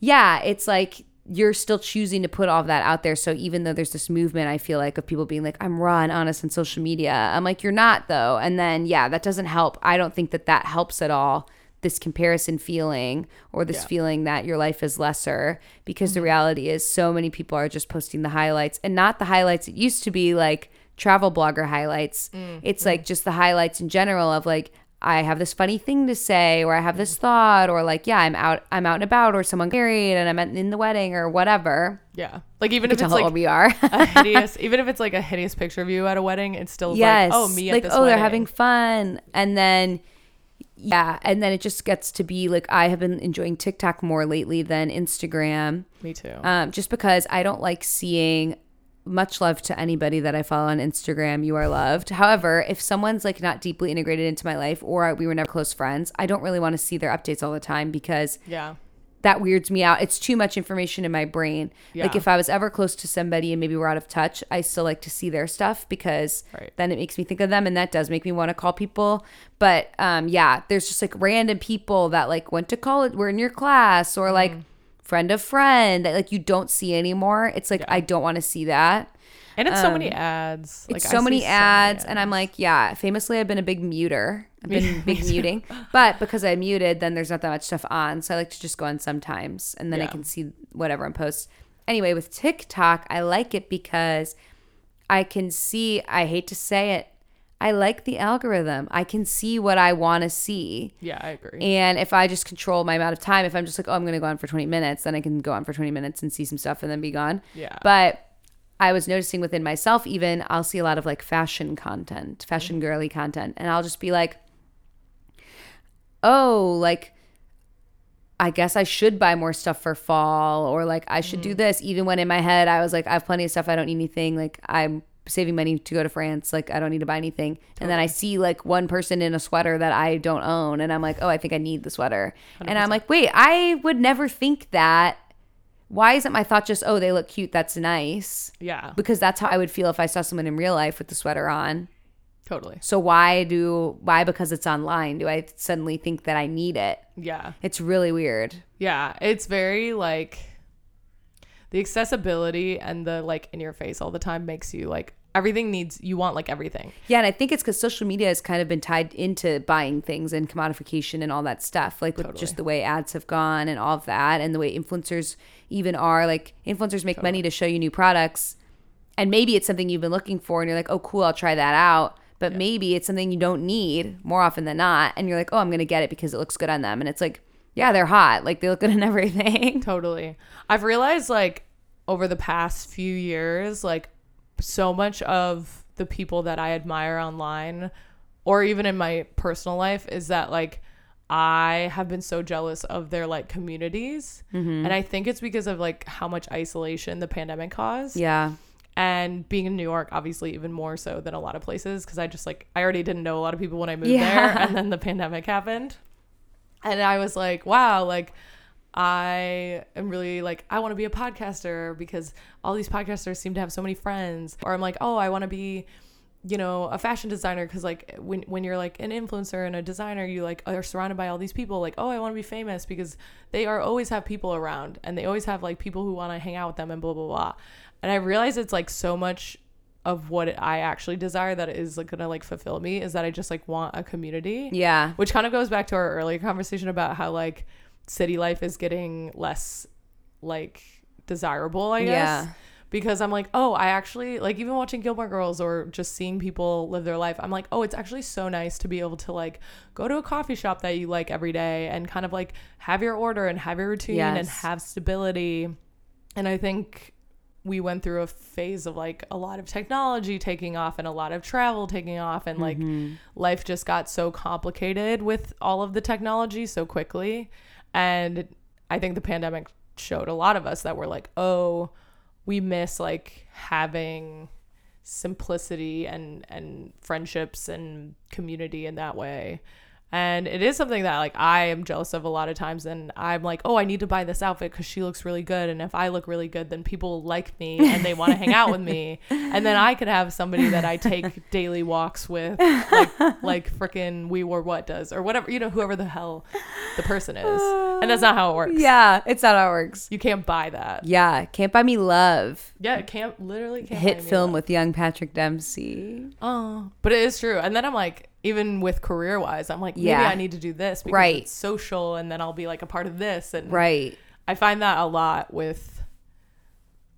yeah, it's like you're still choosing to put all of that out there. So even though there's this movement, I feel like of people being like, I'm raw and honest on social media. I'm like, you're not though. And then yeah, that doesn't help. I don't think that that helps at all. This comparison feeling or this Yeah. feeling that your life is lesser because the mm-hmm. reality is so many people are just posting the highlights and not the highlights it used to be like travel blogger highlights. Mm, it's mm. like just the highlights in general of like I have this funny thing to say or I have this mm. thought or like yeah, I'm out I'm out and about or someone married and I'm at- in the wedding or whatever. Yeah. Like even if it's like we are. a hideous, even if it's like a hideous picture of you at a wedding, it's still yes. like, oh, me at like oh, they're having fun and then yeah, and then it just gets to be like I have been enjoying TikTok more lately than Instagram. Me too. Um, just because I don't like seeing much love to anybody that I follow on Instagram. You are loved. However, if someone's like not deeply integrated into my life or we were never close friends, I don't really want to see their updates all the time because yeah. That weirds me out. It's too much information in my brain. Like if I was ever close to somebody and maybe we're out of touch, I still like to see their stuff because Right. then it makes me think of them and that does make me want to call people. But um yeah, there's just like random people that like went to college, were in your class or like friend of friend that like you don't see anymore. It's like I don't want to see that. And it's so many ads. Um, It's Like, so I see many ads, and I'm like, yeah. Famously, I've been a big muter. I've been big muting, but because I muted, then there's not that much stuff on. So I like to just go on sometimes, and then I can see whatever I'm post. Anyway, with TikTok, I like it because I can see. I hate to say it, I like the algorithm. I can see what I want to see. Yeah, I agree. And if I just control my amount of time, if I'm just like, oh, I'm going to go on for 20 minutes, then I can go on for 20 minutes and see some stuff and then be gone. Yeah. But I was noticing within myself, even I'll see a lot of like fashion content, fashion girly content, and I'll just be like, oh, like, I guess I should buy more stuff for fall, or like I should do this. Even when in my head, I was like, I have plenty of stuff. I don't need anything. Like, I'm saving money to go to France. Like, I don't need to buy anything. And then I see like one person in a sweater that I don't own, and I'm like, oh, I think I need the sweater. And I'm like, wait, I would never think that. Why isn't my thought just, oh, they look cute. That's nice yeah, because that's how I would feel if I saw someone in real life with the sweater on. totally. So why do why because it's online do I suddenly think that I need it? Yeah. It's really weird. Yeah, it's very like the accessibility and the like in your face all the time makes you like everything needs you want like everything. Yeah, and I think it's because social media has kind of been tied into buying things and commodification and all that stuff. Like with just the way ads have gone and all of that, and the way influencers even are. Like influencers make money to show you new products, and maybe it's something you've been looking for, and you're like, oh, cool, I'll try that out. But maybe it's something you don't need more often than not, and you're like, oh, I'm gonna get it because it looks good on them, and it's like, yeah, they're hot, like they look good in everything. Totally. I've realized like over the past few years, like so much of the people that I admire online or even in my personal life is that like I have been so jealous of their like communities. Mm-hmm. And I think it's because of like how much isolation the pandemic caused. Yeah, and being in New York, obviously, even more so than a lot of places because I just like I already didn't know a lot of people when I moved Yeah. there, and then the pandemic happened, and I was like, wow, like I am really like I want to be a podcaster because all these podcasters seem to have so many friends, or I'm like, oh, I want to be you know a fashion designer because like when when you're like an influencer and a designer you like are surrounded by all these people like oh i want to be famous because they are always have people around and they always have like people who want to hang out with them and blah blah blah. And i realize it's like so much of what i actually desire that is like gonna like fulfill me is that i just like want a community. Yeah, which kind of goes back to our earlier conversation about how like city life is getting less like desirable i guess. Yeah. because i'm like oh i actually like even watching gilmore girls or just seeing people live their life i'm like oh it's actually so nice to be able to like go to a coffee shop that you like every day and kind of like have your order and have your routine and have stability. And i think we went through a phase of like a lot of technology taking off and a lot of travel taking off and like mm-hmm. life just got so complicated with all of the technology so quickly and i think the pandemic showed a lot of us that we're like oh we miss like having simplicity and and friendships and community in that way and it is something that like i am jealous of a lot of times and i'm like oh i need to buy this outfit because she looks really good and if i look really good then people like me and they want to hang out with me and then i could have somebody that i take daily walks with like like freaking we were what does or whatever you know whoever the hell the person is and that's not how it works yeah. It's not how it works. you can't buy that Yeah, can't buy me love. yeah it can't literally can't buy Hit film that. with young Patrick Dempsey. Oh, but it is true. And then I'm like, even with career wise, I'm like, maybe Yeah. I need to do this because Right. it's social, and then I'll be like a part of this. And Right. I find that a lot with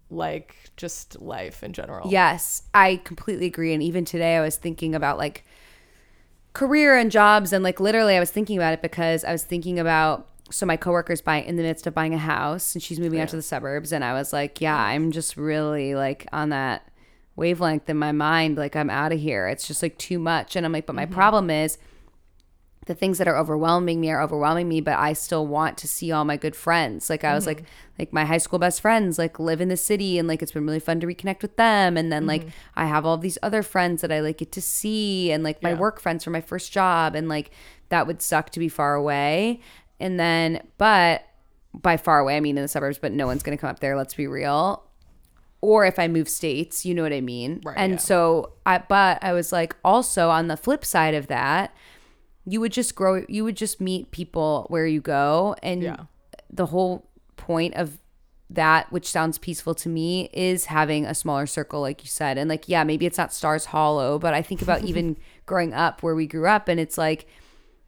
like just life in general. Yes, I completely agree. And even today, I was thinking about like career and jobs, and like literally, I was thinking about it because I was thinking about. So my coworker's buying in the midst of buying a house, and she's moving out to the suburbs, and I was like, yeah, I'm just really like on that wavelength in my mind. Like I'm out of here. It's just like too much, and I'm like, but my mm-hmm. problem is. the things that are overwhelming me are overwhelming me, but I still want to see all my good friends. Like I was mm-hmm. like like my high school best friends like live in the city and like it's been really fun to reconnect with them and then like mm-hmm. I have all these other friends that I like get to see and like my Yeah. work friends from my first job and like that would suck to be far away. And then but by far away I mean in the suburbs, but no one's going to come up there, let's be real or if I move states, you know what I mean? Right, and yeah. so I but I was like also on the flip side of that, you would just grow you would just meet people where you go and Yeah. the whole point of that which sounds peaceful to me is having a smaller circle like you said and like yeah maybe it's not stars hollow but i think about even growing up where we grew up and it's like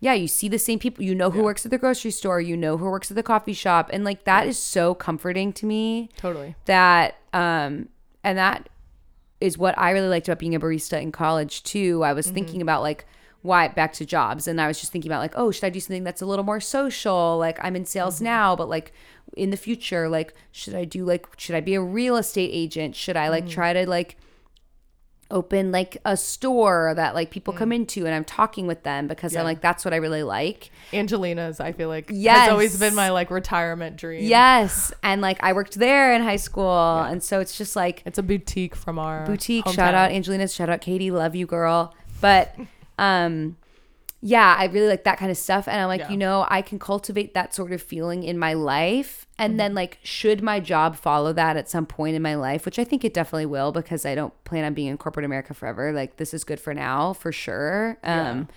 yeah you see the same people you know who works at the grocery store you know who works at the coffee shop and like that is so comforting to me Totally. that um and that is what I really liked about being a barista in college too. I was Mm-hmm. thinking about like why back to jobs and I was just thinking about like oh should I do something that's a little more social like I'm in sales Mm-hmm. now but like in the future like should I do like should I be a real estate agent should I Mm-hmm. like try to like open like a store that like people come into and I'm talking with them because Mm. Yeah. I'm like that's what I really like Angelina's, I feel like, Yes. has always been my like retirement dream. yes and like I worked there in high school and so it's just like It's a boutique from our boutique hometown. shout out angelina shout out katie love you girl but um yeah i really like that kind of stuff and i'm like Yeah. you know i can cultivate that sort of feeling in my life and Mm-hmm. then like should my job follow that at some point in my life which i think it definitely will because i don't plan on being in corporate america forever like this is good for now for sure um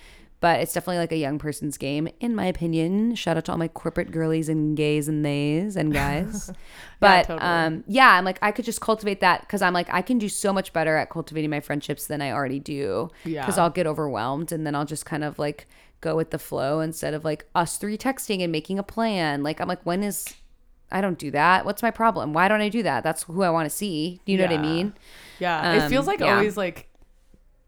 but it's definitely like a young person's game in my opinion. Shout out to all my corporate girlies and gays and theys and guys. But totally. um yeah i'm like i could just cultivate that because i'm like i can do so much better at cultivating my friendships than i already do Yeah. because i'll get overwhelmed and then i'll just kind of like go with the flow instead of like us three texting and making a plan. Like i'm like when is i don't do that. What's my problem? Why don't i do that? That's who i want to see. You know what i mean? Yeah. it Um, feels like yeah. always like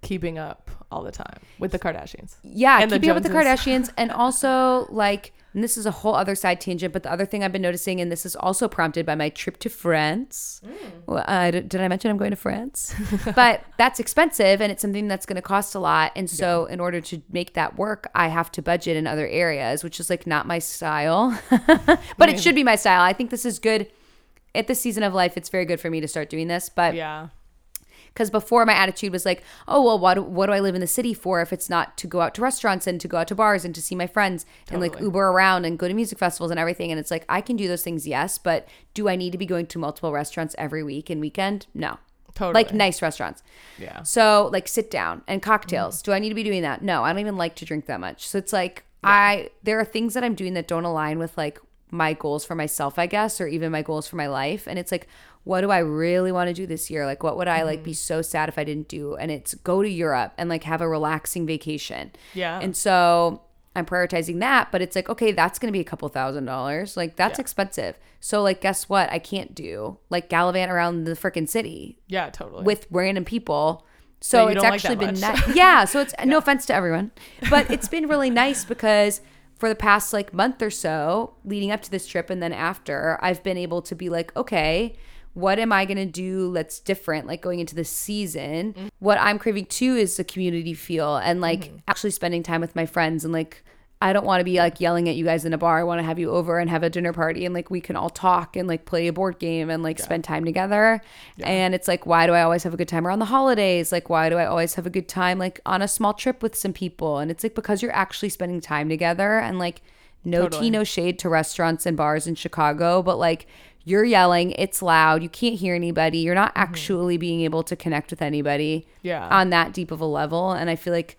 keeping up all the time with the Kardashians. yeah And keeping up with the kardashians. And also like and this is a whole other side tangent but the other thing i've been noticing and this is also prompted by my trip to france. Well, uh, did did i mention i'm going to france? But that's expensive and it's something that's going to cost a lot. And so in order to make that work i have to budget in other areas which is like not my style. But it should be my style. I think this is good. At this season of life it's very good for me to start doing this but Yeah. Because before my attitude was like, oh well, what do, what do I live in the city for if it's not to go out to restaurants and to go out to bars and to see my friends and like Uber around and go to music festivals and everything. And it's like I can do those things, yes, but do I need to be going to multiple restaurants every week and weekend? No. Totally. Like nice restaurants. Yeah. So like sit down and cocktails. Mm. Do I need to be doing that? No, I don't even like to drink that much. So it's like I there are things that I'm doing that don't align with like my goals for myself, I guess, or even my goals for my life. And it's like, what do I really want to do this year? Like what would I like be Mm. so sad if I didn't do? And it's go to Europe and like have a relaxing vacation. Yeah. And so I'm prioritizing that, but it's like, okay, that's going to be a couple thousand dollars. Like that's Yeah. expensive. So like guess what? I can't do like gallivant around the freaking city yeah, totally. with random people. So it's don't like actually been nice. Yeah. So it's no offense to everyone, but it's been really nice because for the past like month or so leading up to this trip and then after, I've been able to be like, okay, what am I going to do that's different? Like going into the season, Mm-hmm. what I'm craving too is the community feel and like actually spending time with my friends and like, I don't want to be like yelling at you guys in a bar. I want to have you over and have a dinner party and like we can all talk and like play a board game and like spend time together. And it's like, why do I always have a good time around the holidays? Like, why do I always have a good time like on a small trip with some people? And it's like because you're actually spending time together and like no Totally. tea, no shade to restaurants and bars in Chicago, but like you're yelling, it's loud, you can't hear anybody, you're not mm-hmm. actually being able to connect with anybody Yeah. on that deep of a level. And I feel like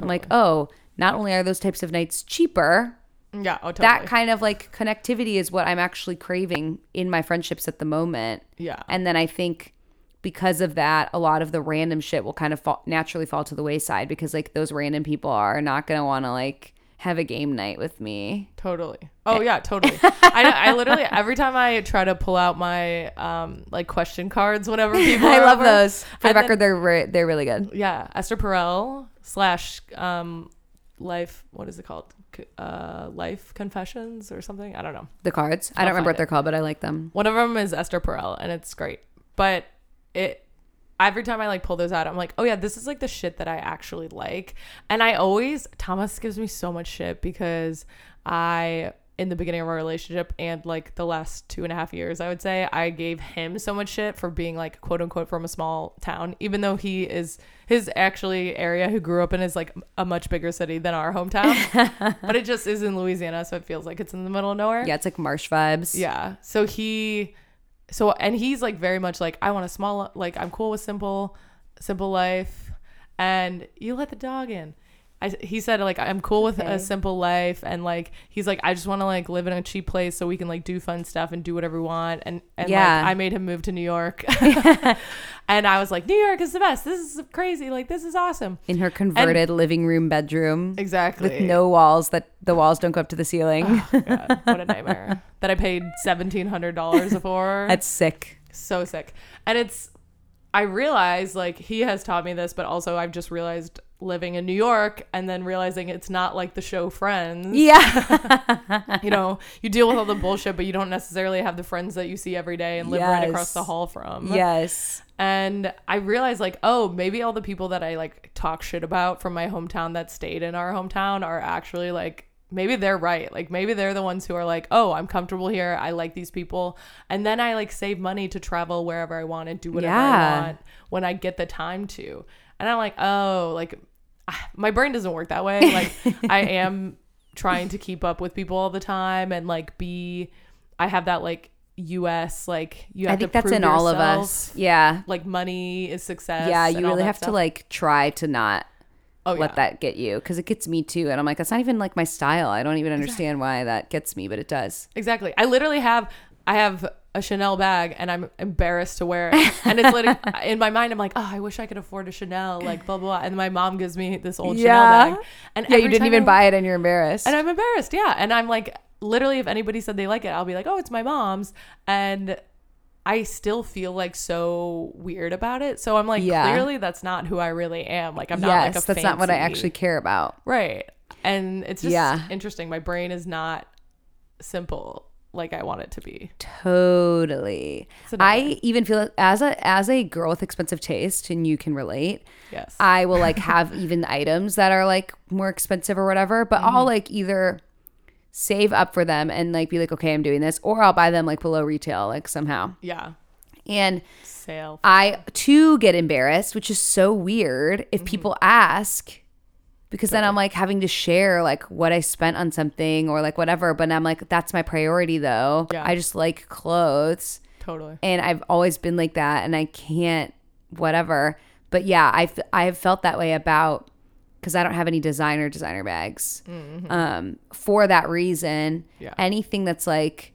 I'm like, oh, not only are those types of nights cheaper, yeah. Oh, totally. that kind of like connectivity is what I'm actually craving in my friendships at the moment. Yeah. And then I think because of that, a lot of the random shit will kind of fall, naturally fall to the wayside because like those random people are not going to want to like have a game night with me. Totally. Oh yeah, totally. I, I literally every time I try to pull out my um like question cards, whenever people I love over, those. For the and then- record, they're re- they're really good. yeah, Esther Perel slash um life. What is it called? Uh, life confessions or something. I don't know. The cards. I I'll don't remember what they're called, but I like them. One of them is Esther Perel, and it's great. But it every time I like pull those out, I'm like, oh yeah, this is like the shit that I actually like. And I always Thomas gives me so much shit because I in the beginning of our relationship and like the last two and a half years, I would say, I gave him so much shit for being like quote unquote from a small town, even though he is his actually area who grew up in is like a much bigger city than our hometown. but it just is in Louisiana, so it feels like it's in the middle of nowhere. Yeah, it's like marsh vibes. Yeah. So he so and he's like very much like I want a small like I'm cool with simple simple life and you let the dog in. I, he said like I'm cool with Okay. a simple life and like he's like I just want to like live in a cheap place so we can like do fun stuff and do whatever we want. And and Yeah. like I made him move to New York. And I was like New York is the best. This is crazy. Like this is awesome. In her converted living room bedroom exactly. with no walls that the walls don't go up to the ceiling. Oh, God, what a nightmare that I paid seventeen hundred dollars for. That's sick. so sick. And it's i realize like he has taught me this but also i've just realized living in new york and then realizing it's not like the show friends. Yeah. you know you deal with all the bullshit but you don't necessarily have the friends that you see every day and live right across the hall from. Yes. and i realized like oh maybe all the people that i like talk shit about from my hometown that stayed in our hometown are actually like maybe they're right. Like maybe they're the ones who are like oh i'm comfortable here. I like these people. And then i like save money to travel wherever i want and do whatever Yeah. i want when i get the time to and i'm like oh like my brain doesn't work that way like i am trying to keep up with people all the time and like be i have that like us like you have I think to that's prove in all of us. Yeah. like money is success. Yeah, you really have to like try to not oh, let yeah. that get you because it gets me too. And I'm like, that's not even like my style. I don't even understand why that gets me, but it does. exactly. I literally have I have a Chanel bag and I'm embarrassed to wear it. And it's like in my mind I'm like, oh, I wish I could afford a Chanel, like blah blah. blah. And my mom gives me this old Yeah. Chanel bag. And Yeah, you didn't even I- buy it and you're embarrassed. And I'm embarrassed, yeah. And I'm like, literally, if anybody said they like it, I'll be like, oh, it's my mom's. And I still feel like so weird about it. So I'm like, Yeah. clearly that's not who I really am. Like I'm not yes, like a that's not what I actually care about. Right. And it's just Yeah. interesting. My brain is not simple like I want it to be. Totally. I even feel as a as a girl with expensive taste, and you can relate. Yes. I will like have even items that are like more expensive or whatever, but Mm-hmm. I'll like either save up for them and like be like, okay, I'm doing this, or I'll buy them like below retail, like somehow. yeah. And Sale. I too get embarrassed, which is so weird Mm-hmm. if people ask because then I'm like having to share like what I spent on something or like whatever, but I'm like that's my priority though. Yeah. I just like clothes Totally. and I've always been like that and I can't whatever. But yeah, I've, felt that way about cuz I don't have any designer designer bags. Um for that reason, Mm-hmm. Yeah. anything that's like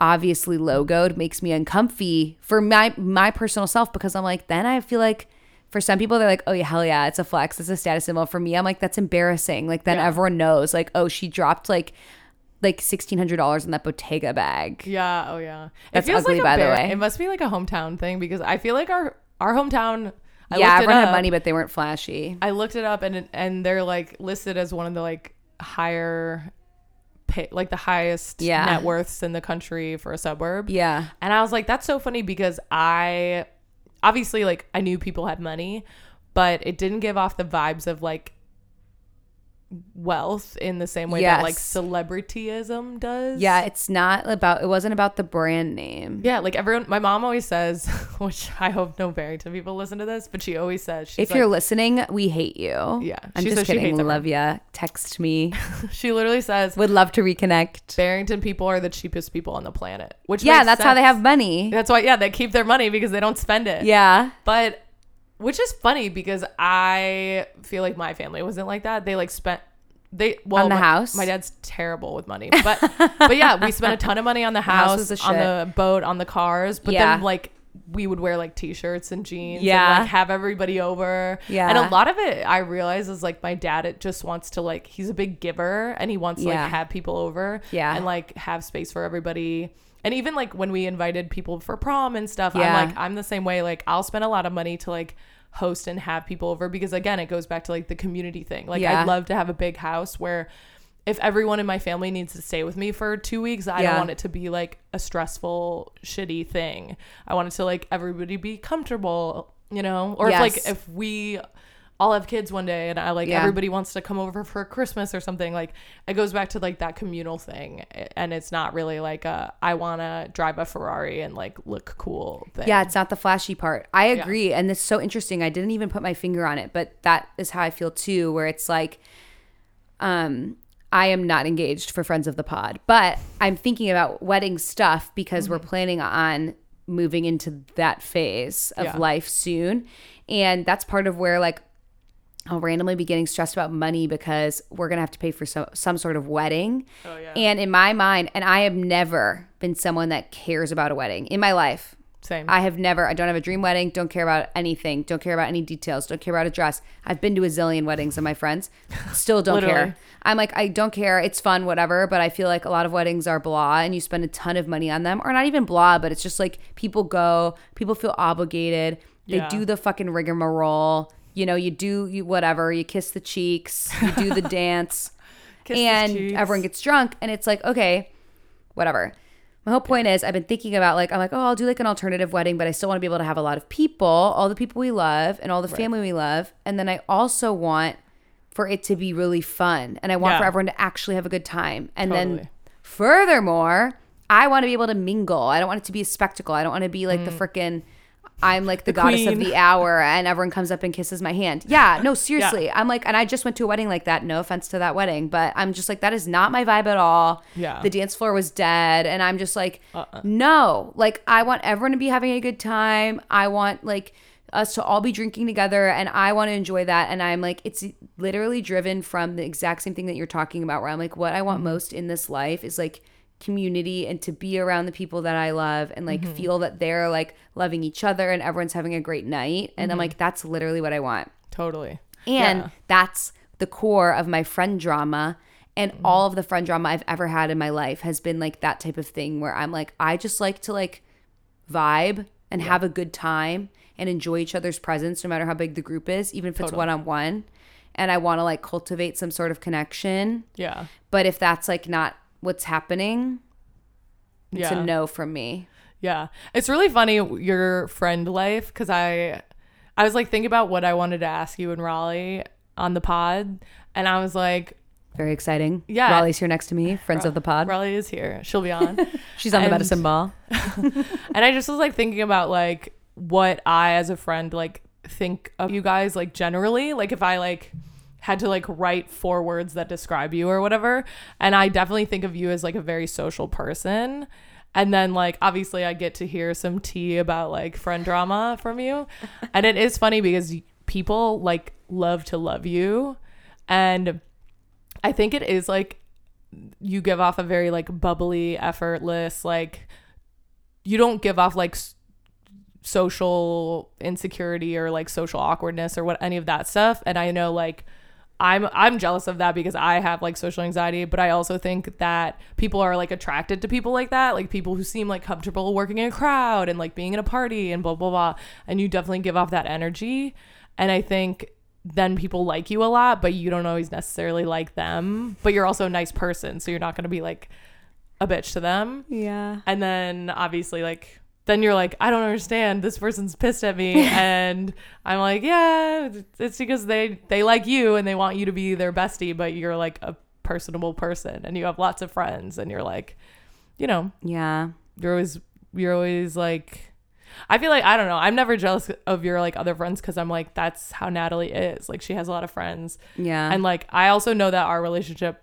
obviously logoed makes me uncomfy for my my personal self because I'm like then I feel like for some people they're like oh yeah hell yeah it's a flex it's a status symbol for me I'm like that's embarrassing like then Yeah. everyone knows like oh she dropped like like $1600 in that Bottega bag Yeah. Oh yeah. That's it feels ugly, like by the way. It must be like a hometown thing because I feel like our our hometown. I yeah everyone had money but they weren't flashy I looked it up and and they're like listed as one of the like higher, pay, like the highest Yeah. net worths in the country for a suburb. yeah And I was like, that's so funny because I obviously like I knew people had money, but it didn't give off the vibes of like wealth in the same way that like celebrityism does. yeah it's not about it wasn't about the brand name. Yeah, like everyone my mom always says, which I hope no Barrington people listen to this, but she always says she's if like, you're listening we hate you. Yeah, i'm just kidding love ya text me. She literally says would love to reconnect. Barrington people are the cheapest people on the planet. Which yeah that's how they have money. That's why yeah, they keep their money because they don't spend it. yeah. But which is funny because I feel like my family wasn't like that. They like spent they well On the my, house? My dad's terrible with money, but but yeah, we spent a ton of money on the house house, on the boat, on the cars. But Yeah. then like we would wear like t-shirts and jeans Yeah. and like have everybody over. Yeah. And a lot of it I realize is like my dad it just wants to like he's a big giver and he wants to Yeah. like have people over Yeah. and like have space for everybody. And even like when we invited people for prom and stuff, Yeah. I'm like I'm the same way. Like I'll spend a lot of money to like host and have people over because again, it goes back to like the community thing. Like Yeah. I'd love to have a big house where if everyone in my family needs to stay with me for two weeks, I Yeah. don't want it to be like a stressful, shitty thing. I want it to like everybody be comfortable you know? Or if like if we all have kids one day and I like Yeah. everybody wants to come over for Christmas or something, like it goes back to like that communal thing. And it's not really like a I wanna drive a Ferrari and like look cool thing. Yeah, it's not the flashy part. I agree. And it's so interesting. I didn't even put my finger on it, but that is how I feel too, where it's like, um, I am not engaged for Friends of the Pod, but I'm thinking about wedding stuff because we're planning on moving into that phase of Yeah. life soon. And that's part of where like I'll randomly be getting stressed about money because we're gonna have to pay for some some sort of wedding. Oh, yeah. And in my mind, and I have never been someone that cares about a wedding in my life. Same. I have never, I don't have a dream wedding, don't care about anything, don't care about any details, don't care about a dress. I've been to a zillion weddings of my friends, still don't care. I'm like, I don't care. It's fun, whatever. But I feel like a lot of weddings are blah and you spend a ton of money on them, or not even blah, but it's just like people go, people feel obligated. They Yeah. do the fucking rigmarole. You know, you do you whatever, you kiss the cheeks, you do the dance, Kiss and cheeks. everyone gets drunk. And it's like, okay, whatever. My whole point is, I've been thinking about like, I'm like, oh, I'll do like an alternative wedding, but I still want to be able to have a lot of people, all the people we love, and all the family we love. And then I also want for it to be really fun. And I want Yeah. for everyone to actually have a good time. And then furthermore, I want to be able to mingle. I don't want it to be a spectacle. I don't want to be like the mm. freaking I'm like the, goddess Mm. queen. of the hour and everyone comes up and kisses my hand. Yeah, no, seriously. I'm like, and I just went to a wedding like that. No offense to that wedding, but I'm just like, that is not my vibe at all. Yeah. The dance floor was dead. And I'm just like, Uh-uh. no, like, I want everyone to be having a good time. I want like us to all be drinking together and I want to enjoy that. And I'm like, it's literally driven from the exact same thing that you're talking about, where I'm like, what I want Mm-hmm. most in this life is like, community and to be around the people that I love and Mm-hmm. like feel that they're like loving each other and everyone's having a great night. And Mm-hmm. I'm like, that's literally what I want. totally. And Yeah. that's the core of my friend drama. And Mm-hmm. all of the friend drama I've ever had in my life has been like that type of thing where I'm like, I just like to like vibe and have a good time and enjoy each other's presence no matter how big the group is, even if it's one on one. And I want to like cultivate some sort of connection. Yeah. But if that's like not what's happening, Yeah. a no from me. Yeah. It's really funny your friend life cuz I I was like thinking about what I wanted to ask you in Raleigh on the pod and I was like Very exciting. Yeah. Raleigh's here next to me, friends of the pod. Raleigh is here. She'll be on. She's on the medicine ball. and I just was like thinking about like what I as a friend like think of you guys like generally like if I like had to like write four words that describe you or whatever. And I definitely think of you as like a very social person. And then like obviously I get to hear some tea about like friend drama from you. And it is funny because people like love to love you. And I think it is like you give off a very like bubbly effortless like you don't give off like social insecurity or like social awkwardness or what any of that stuff. And i know like i'm i'm jealous of that because i have like social anxiety but i also think that people are like attracted to people like that like people who seem like comfortable working in a crowd and like being in a party and blah blah blah. And you definitely give off that energy. And i think then people like you a lot but you don't always necessarily like them. But you're also a nice person so you're not going to be like a bitch to them. Yeah. and then obviously like then you're like i don't understand this person's pissed at me and i'm like yeah it's because they they like you and they want you to be their bestie but you're like a personable person and you have lots of friends and you're like you know Yeah. you're always you're always like I feel like I don't know. I'm never jealous of your like other friends because I'm like that's how Natalie is. Like she has a lot of friends, Yeah. and like I also know that our relationship,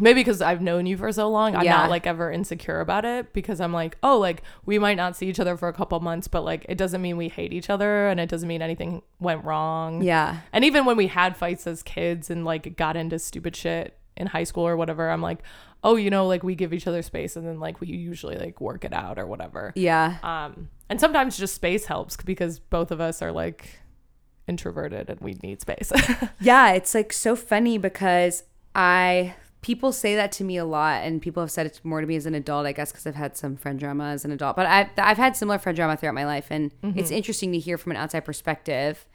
maybe because I've known you for so long, I'm Yeah. not like ever insecure about it because I'm like, oh, like we might not see each other for a couple months, but like it doesn't mean we hate each other, and it doesn't mean anything went wrong. yeah. And even when we had fights as kids and like got into stupid shit in high school or whatever, I'm like, oh, you know, like we give each other space and then like we usually like work it out or whatever. Yeah. Um, and sometimes just space helps because both of us are like introverted and we need space. Yeah, it's like so funny because I people say that to me a lot, and people have said it more to me as an adult, I guess, because I've had some friend drama as an adult. But I've I've had similar friend drama throughout my life, and mm-hmm. it's interesting to hear from an outside perspective.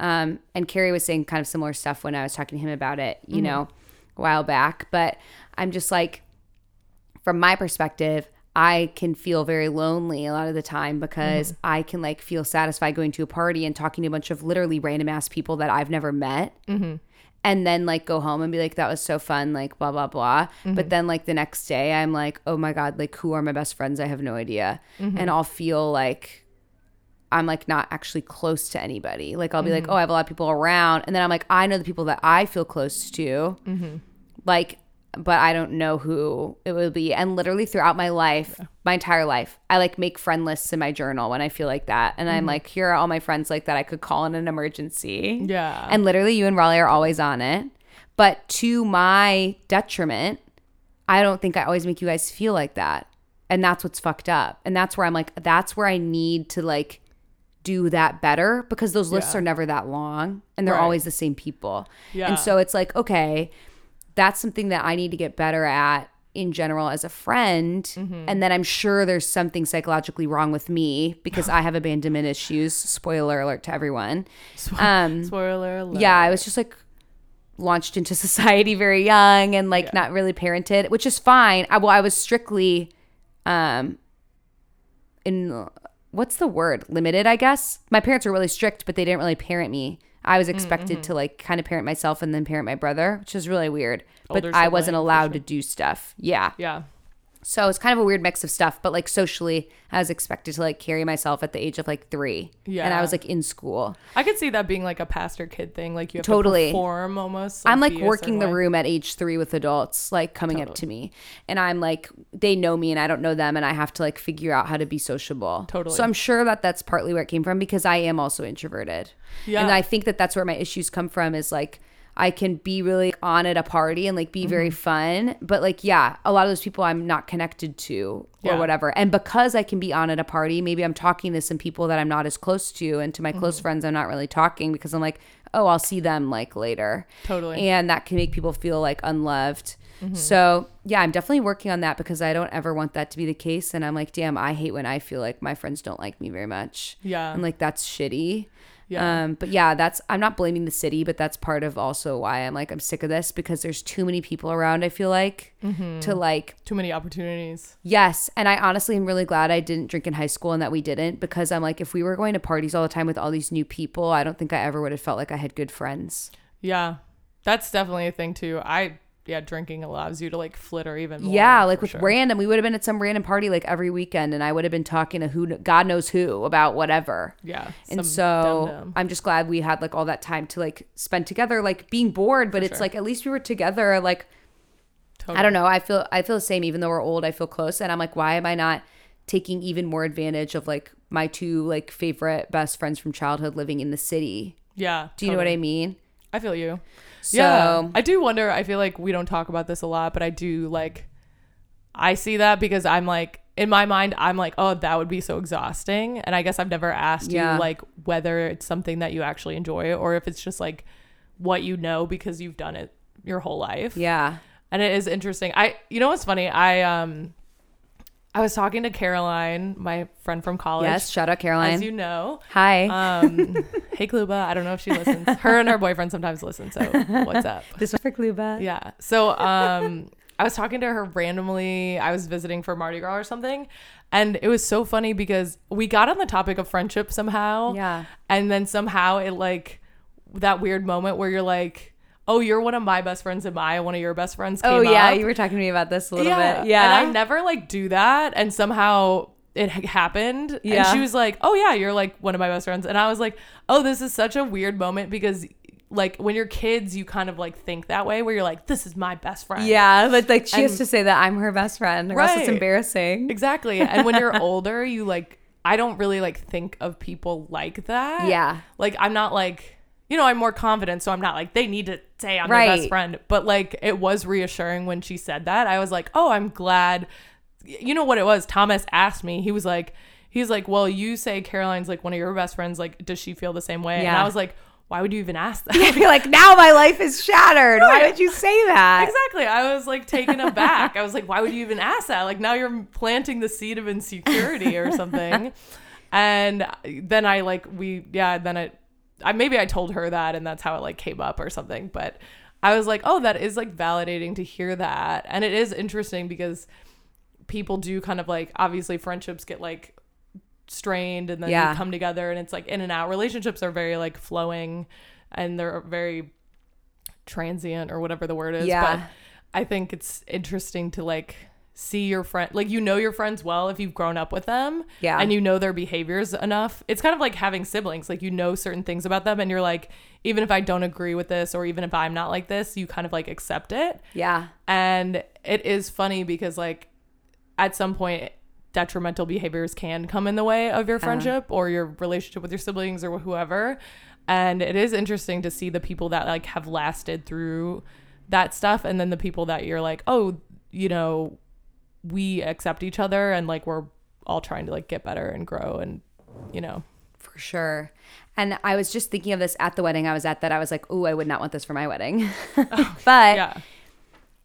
Um, and Carrie was saying kind of similar stuff when I was talking to him about it, you mm-hmm. know, a while back. But I'm just like, from my perspective, I can feel very lonely a lot of the time because mm-hmm. I can like feel satisfied going to a party and talking to a bunch of literally random ass people that I've never met. And then like go home and be like, that was so fun, like blah, blah, blah. But mm-hmm. then like the next day, I'm like, oh my God, like who are my best friends? I have no idea. Mm-hmm. And I'll feel like I'm like not actually close to anybody. Like I'll be like, mm-hmm. oh, I have a lot of people around. And then I'm like, I know the people that I feel close to. Like, but I don't know who it will be. And literally throughout my life, my entire life, I like make friend lists in my journal when I feel like that. And I'm mm-hmm. like, here are all my friends like that I could call in an emergency. Yeah. And literally, you and Raleigh are always on it. But to my detriment, I don't think I always make you guys feel like that. And that's what's fucked up. And that's where I'm like, that's where I need to like do that better because those lists Yeah. are never that long and they're Right. always the same people. Yeah. And so it's like, okay, that's something that I need to get better at in general as a friend. Mm-hmm. And then I'm sure there's something psychologically wrong with me because I have abandonment issues. Spoiler alert to everyone. Um, Spoiler alert. yeah, I was just like launched into society very young and like not really parented, which is fine. I, well, I was strictly, um, in what's the word? Limited, I guess. My parents were really strict, but they didn't really parent me. I was mm, expected to mm-hmm. like kind of parent myself and then parent my brother, which is really weird. But Older I wasn't allowed to do stuff. Yeah. Yeah. So it's kind of a weird mix of stuff, but like socially, I was expected to like carry myself at the age of like three. Yeah. And I was like in school. I could see that being like a pastor kid thing. Like you have Totally. to perform almost. I'm like working the room at age three with adults, like coming up to me. And I'm like, they know me and I don't know them. And I have to like figure out how to be sociable. Totally. So I'm sure that that's partly where it came from because I am also introverted. Yeah. And I think that that's where my issues come from is like, I can be really on at a party and like be very Mm-hmm. fun. But like, yeah, a lot of those people I'm not connected to or Yeah. whatever. And because I can be on at a party, maybe I'm talking to some people that I'm not as close to. And to my Mm-hmm. close friends, I'm not really talking because I'm like, oh, I'll see them like later Totally. and that can make people feel like unloved. Mm-hmm. So, yeah, I'm definitely working on that because I don't ever want that to be the case. And I'm like, damn, I hate when I feel like my friends don't like me very much. Yeah. And like, that's shitty. Yeah. Um, but yeah, that's, I'm not blaming the city, but that's part of also why I'm like, I'm sick of this because there's too many people around, I feel like, Mm-hmm. to like, Too many opportunities. Yes. And I honestly am really glad I didn't drink in high school and that we didn't because I'm like, if we were going to parties all the time with all these new people, I don't think I ever would have felt like I had good friends. Yeah. That's definitely a thing too. I yeah, drinking allows you to like flitter even more. Yeah, like with sure. random, we would have been at some random party like every weekend, and I would have been talking to who, God knows who, about whatever. Yeah. And so dum-dum. I'm just glad we had like all that time to like spend together, like being bored, but it's sure. like at least we were together. Like Totally. I don't know, I feel I feel the same, even though we're old. I feel close, and I'm like, why am I not taking even more advantage of like my two like favorite best friends from childhood living in the city? Yeah. Do you know what I mean? I feel you. So yeah. I do wonder, I feel like we don't talk about this a lot, but I do like I see that because I'm like in my mind I'm like, "Oh, that would be so exhausting." And I guess I've never asked Yeah. you like whether it's something that you actually enjoy or if it's just like what you know because you've done it your whole life. yeah, And it is interesting. I you know what's funny? I um I was talking to Caroline, my friend from college. yes. Shout out Caroline. As you know. Hi. Um hey Kluba, I don't know if she listens. Her and her boyfriend sometimes listen, so what's up? this one for Kluba. Yeah. So um I was talking to her randomly. I was visiting for Mardi Gras or something. And it was so funny because we got on the topic of friendship somehow. Yeah. And then somehow it like that weird moment where you're like, Oh, you're one of my best friends and I one of your best friends. Oh, came Oh yeah, up. you were talking to me about this a little yeah. bit. Yeah. And I never like do that. And somehow it happened. Yeah. And she was like, Oh, yeah, you're like one of my best friends. And I was like, Oh, this is such a weird moment because like when you're kids, you kind of like think that way where you're like, This is my best friend. yeah, but like she has to say that I'm her best friend, or else it's embarrassing. Exactly. And when you're older, you like, I don't really like think of people like that. Yeah. Like, I'm not like, you know, I'm more confident. So I'm not like, they need to say I'm their best friend. But like, it was reassuring when she said that. I was like, oh, I'm glad. You know what it was? Thomas asked me, he was like, he's like, well, you say Caroline's like one of your best friends. Like, does she feel the same way? And I was like, why would you even ask that? I feel like now my life is shattered. Why would you say that? Exactly. I was like taken aback. I was like, why would you even ask that? Like now you're planting the seed of insecurity or something. And uh, then I like we yeah, then it I maybe I told her that and that's how it like came up or something. But I was like, oh, that is like validating to hear that. And it is interesting because people do kind of like obviously friendships get like strained and then Yeah. you come together and it's like in and out. Relationships are very like flowing and they're very transient or whatever the word is. Yeah. But I think it's interesting to like see your friend like you know your friends well if you've grown up with them Yeah. and you know their behaviors enough it's kind of like having siblings like you know certain things about them and you're like even if i don't agree with this or even if i'm not like this you kind of like accept it Yeah. and it is funny because like at some point detrimental behaviors can come in the way of your friendship or your relationship with your siblings or whoever and it is interesting to see the people that like have lasted through that stuff and then the people that you're like oh you know we accept each other and like we're all trying to like get better and grow and you know For sure. And I was just thinking of this at the wedding I was at that I was like, oh, I would not want this for my wedding. Oh, but yeah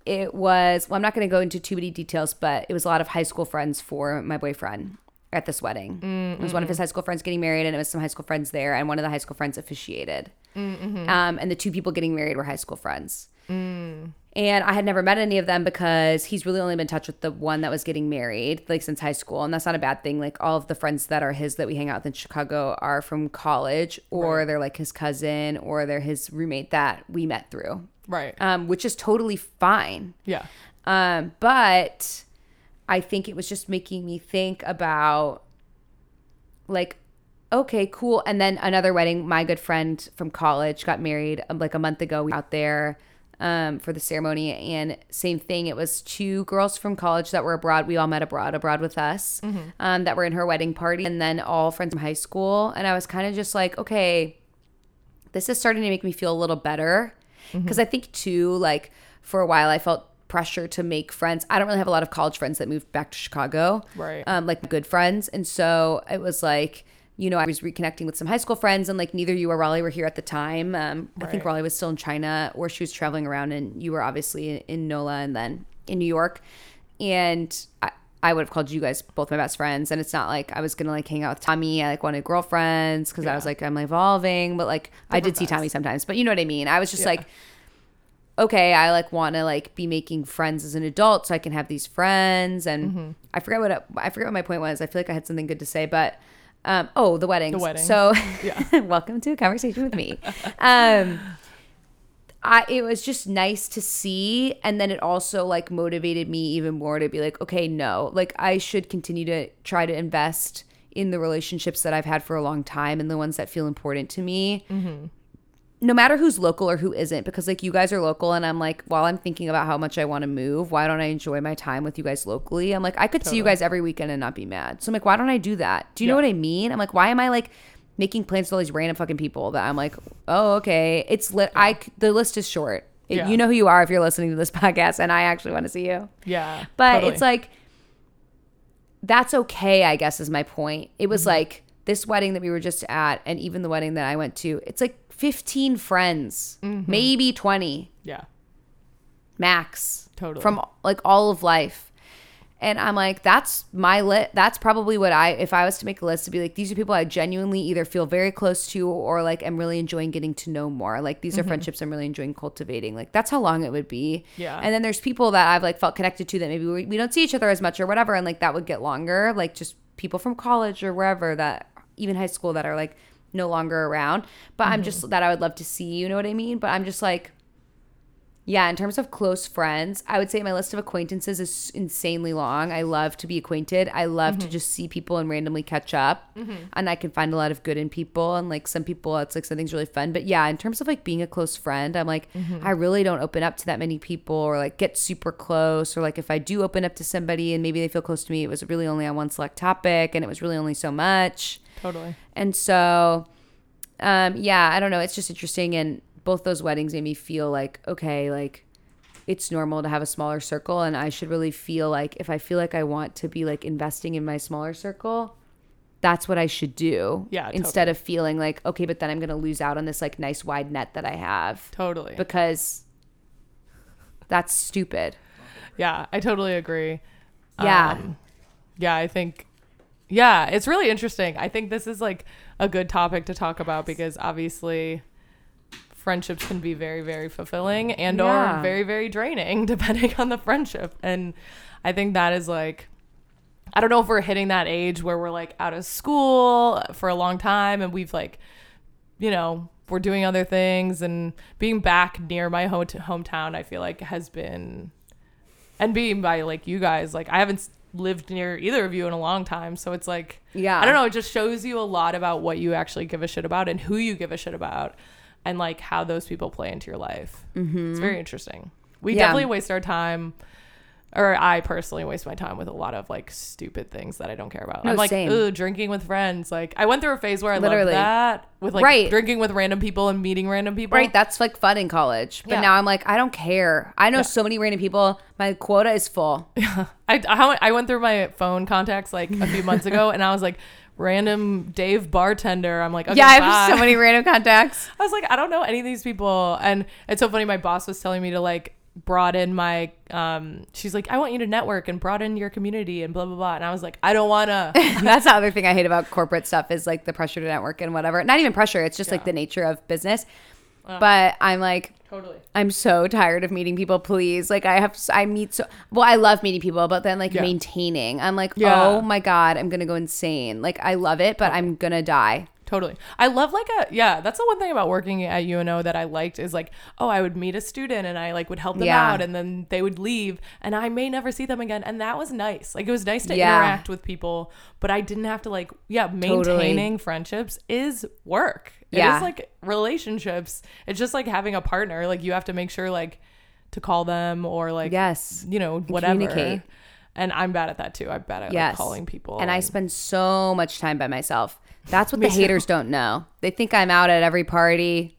it was, well, I'm not going to go into too many details, but it was a lot of high school friends for my boyfriend at this wedding. Mm, it was one of mm-hmm. his high school friends getting married, and it was some high school friends there, and one of the high school friends officiated. Mm, mm-hmm. Um, and the two people getting married were high school friends. And I had never met any of them because he's really only been in touch with the one that was getting married, like since high school. And that's not a bad thing. Like all of the friends that are his that we hang out with in Chicago are from college, or Right. they're like his cousin, or they're his roommate that we met through, right um, which is totally fine. yeah Um, but I think it was just making me think about like, okay, cool. And then another wedding, my good friend from college got married um, like a month ago. We out there um, for the ceremony, and same thing. It was two girls from college that were abroad. We all met abroad, abroad with us, um, that were in her wedding party, and then all friends from high school. And I was kind of just like, okay, this is starting to make me feel a little better because I think too, like for a while, I felt pressure to make friends. I don't really have a lot of college friends that moved back to Chicago, Right. Um, like good friends, and so it was like. You know, I was reconnecting with some high school friends, and like neither you or Raleigh were here at the time. Um, I think Right. Raleigh was still in China, or she was traveling around, and you were obviously in, NOLA and then in New York. And I, I would have called you guys both my best friends. And it's not like I was gonna like hang out with Tommy. I like wanted girlfriends because I was like I'm evolving, but like I did Different see. Tommy sometimes. But you know what I mean. I was just Yeah. like, okay, I like want to like be making friends as an adult, so I can have these friends. And Mm-hmm. I forget what it- I forget what my point was. I feel like I had something good to say, but um, oh, the weddings. weddings. So Yeah. welcome to a conversation with me. Um, I it was just nice to see, and then it also like motivated me even more to be like, okay, no, like I should continue to try to invest in the relationships that I've had for a long time and the ones that feel important to me. No matter who's local or who isn't, because like you guys are local, and I'm like, while I'm thinking about how much I want to move, why don't I enjoy my time with you guys locally? I'm like, I could see you guys every weekend and not be mad. So I'm like, why don't I do that? Do you know what I mean? I'm like, why am I like making plans with all these random fucking people that I'm like, oh, okay. It's lit. I the list is short. Yeah. You know who you are if you're listening to this podcast, and I actually want to see you. yeah But totally. it's like, that's okay, I guess, is my point. It Mm-hmm. was like this wedding that we were just at, and even the wedding that I went to, it's like 15 friends, Mm-hmm. maybe 20 yeah max. Totally. From like all of life. And I'm like, that's my lit. That's probably what I, if I was to make a list to be like, these are people I genuinely either feel very close to or like am really enjoying getting to know more. Like these are friendships I'm really enjoying cultivating. Like that's how long it would be. Mm-hmm. Yeah. And then there's people that I've like felt connected to that maybe we, we don't see each other as much or whatever. And like that would get longer. Like just people from college or wherever that, even high school that are like no longer around. But I'm Mm-hmm. just that I would love to see, you know what I mean? But I'm just like, yeah, in terms of close friends, I would say my list of acquaintances is insanely long. I love to be acquainted. I love to mm-hmm. just see people and randomly catch up. Mm-hmm. And I can find a lot of good in people. And like some people, it's like something's really fun. But yeah, in terms of like being a close friend, I'm like, mm-hmm. I really don't open up to that many people or like get super close. Or like if I do open up to somebody and maybe they feel close to me, it was really only on one select topic and it was really only so much. totally And so, um, yeah, I don't know. It's just interesting. And both those weddings made me feel like, okay, like it's normal to have a smaller circle. And I should really feel like if I feel like I want to be like investing in my smaller circle, that's what I should do. Yeah, Instead totally. of feeling like, okay, but then I'm going to lose out on this like nice wide net that I have totally because that's stupid. yeah i totally agree Yeah. Um, yeah i think yeah it's really interesting i think this is like a good topic to talk about because obviously friendships can be very very fulfilling and Yeah. or very very draining depending on the friendship and i think that is like I don't know if we're hitting that age where we're like out of school for a long time and we've like, you know, we're doing other things and being back near my home hometown, I feel like has been, and being by like you guys, like I haven't lived near either of you in a long time. So it's like, Yeah. I don't know. It just shows you a lot about what you actually give a shit about and who you give a shit about and like how those people play into your life. Mm-hmm. It's very interesting. We Yeah. definitely waste our time or I personally waste my time with a lot of like stupid things that I don't care about. No, I'm like, same. ooh, drinking with friends. Like I went through a phase where I Literally. loved that with like Right. drinking with random people and meeting random people. Right, that's like fun in college. But Yeah. now I'm like, I don't care. I know so many random people. My quota is full. I I I went through my phone contacts like a few months ago, and I was like, random Dave bartender. I'm like, okay, yeah, I have bye. so many random contacts. I was like, I don't know any of these people, and it's so funny. My boss was telling me to like broaden my. Um, she's like, I want you to network and broaden your community and blah blah blah. And I was like, I don't wanna. That's the other thing I hate about corporate stuff is like the pressure to network and whatever. Not even pressure, it's just like the nature of business. but I'm like, totally. I'm so tired of meeting people. Please, like I have, I meet so well. I love meeting people, but then like Yeah. maintaining, I'm like, Yeah. oh my god, I'm gonna go insane. Like I love it, but I'm gonna die. Totally. I love like a yeah, that's the one thing about working at UNO that I liked is like, oh, I would meet a student and I like would help them Yeah. out and then they would leave and I may never see them again. And that was nice. Like it was nice to Yeah. interact with people, but I didn't have to like yeah, maintaining friendships is work. It Yeah. is like relationships. It's just like having a partner. Like you have to make sure like to call them or like Yes. you know, whatever. And I'm bad at that too. I'm bad at Yes. like calling people. And I spend so much time by myself. That's what the haters don't know. They think I'm out at every party,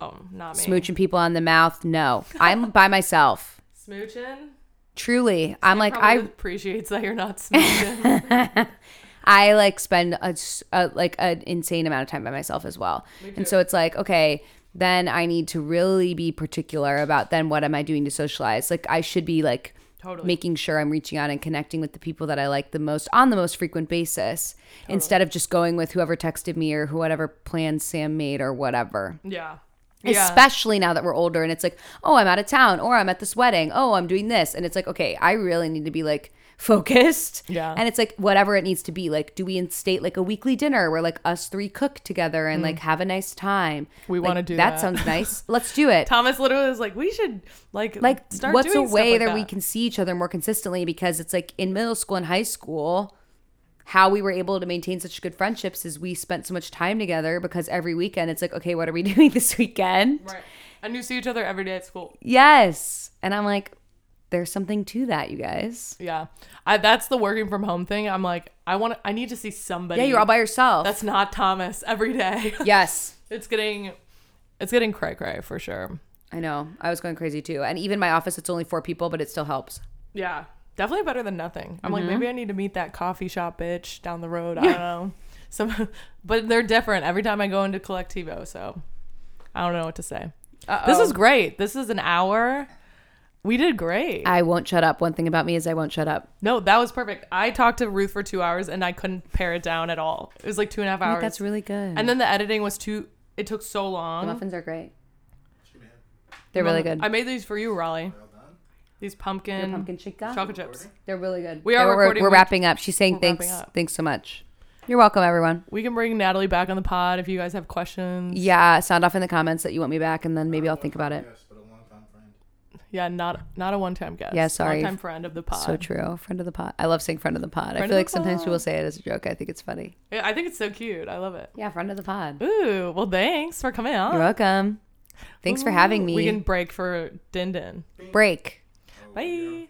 oh, not me. smooching people on the mouth. No, I'm by myself. Smooching. Truly, I'm like I appreciates that you're not smooching. I like spend a like an insane amount of time by myself as well. And so it's like, okay, then I need to really be particular about then what am I doing to socialize? Like I should be like Totally. making sure I'm reaching out and connecting with the people that I like the most on the most frequent basis instead of just going with whoever texted me or whatever plans Sam made or whatever. yeah. Yeah. Especially now that we're older and it's like, oh, I'm out of town or I'm at this wedding. Oh, I'm doing this. And it's like, okay, I really need to be like focused. Yeah. And it's like whatever it needs to be. Like, do we instate like a weekly dinner where like us three cook together and like have a nice time? Mm. We Like, wanna do that. that. sounds nice. Let's do it. Thomas literally was like, we should like Like, start what's a way like that, we can see each other more consistently? Because it's like in middle school and high school, how we were able to maintain such good friendships is we spent so much time together because every weekend it's like, okay, what are we doing this weekend? Right. And you see each other every day at school. Yes. And I'm like, there's something to that, you guys. Yeah. I that's the working from home thing. I'm like, I want I need to see somebody. Yeah, you're all by yourself. That's not Thomas every day. yes. it's getting it's getting cray cray for sure. I know. I was going crazy too. And even my office, it's only four people, but it still helps. Yeah. Definitely better than nothing. I'm Mm-hmm. like, maybe I need to meet that coffee shop bitch down the road. I don't know. Some but they're different every time I go into Colectivo, so I don't know what to say. This is great. This is an hour. We did great. I won't shut up. One thing about me is I won't shut up. no, that was perfect. I talked to Ruth for two hours and I couldn't pare it down at all. It was like two and a half I hours. think that's really good. and then the editing was too. It took so the long. muffins are great. They're really good. I made these for you, Raleigh. These pumpkin, They're pumpkin chica. chocolate chips. They're really good. We are Yeah, we're- recording. We're, We- wrapping up. She's saying we're thanks. up. Thanks so much. You're welcome, everyone. We can bring Natalie back on the pod if you guys have questions. Yeah, sound off in the comments that you want me back, and then maybe I'll think about it. Yes, but a long-time friend. Yeah, not not a one time guest. Yeah, sorry. One time friend of the pod. So true. Friend of the pod. I love saying friend of the pod. I Friend of feel like sometimes pod. people say it as a joke. I think it's funny. Yeah, I think it's so cute. I love it. Yeah, friend of the pod. Ooh, well, thanks for coming on. You're welcome. Thanks for having me. We can break for Din Din. Break. Bye.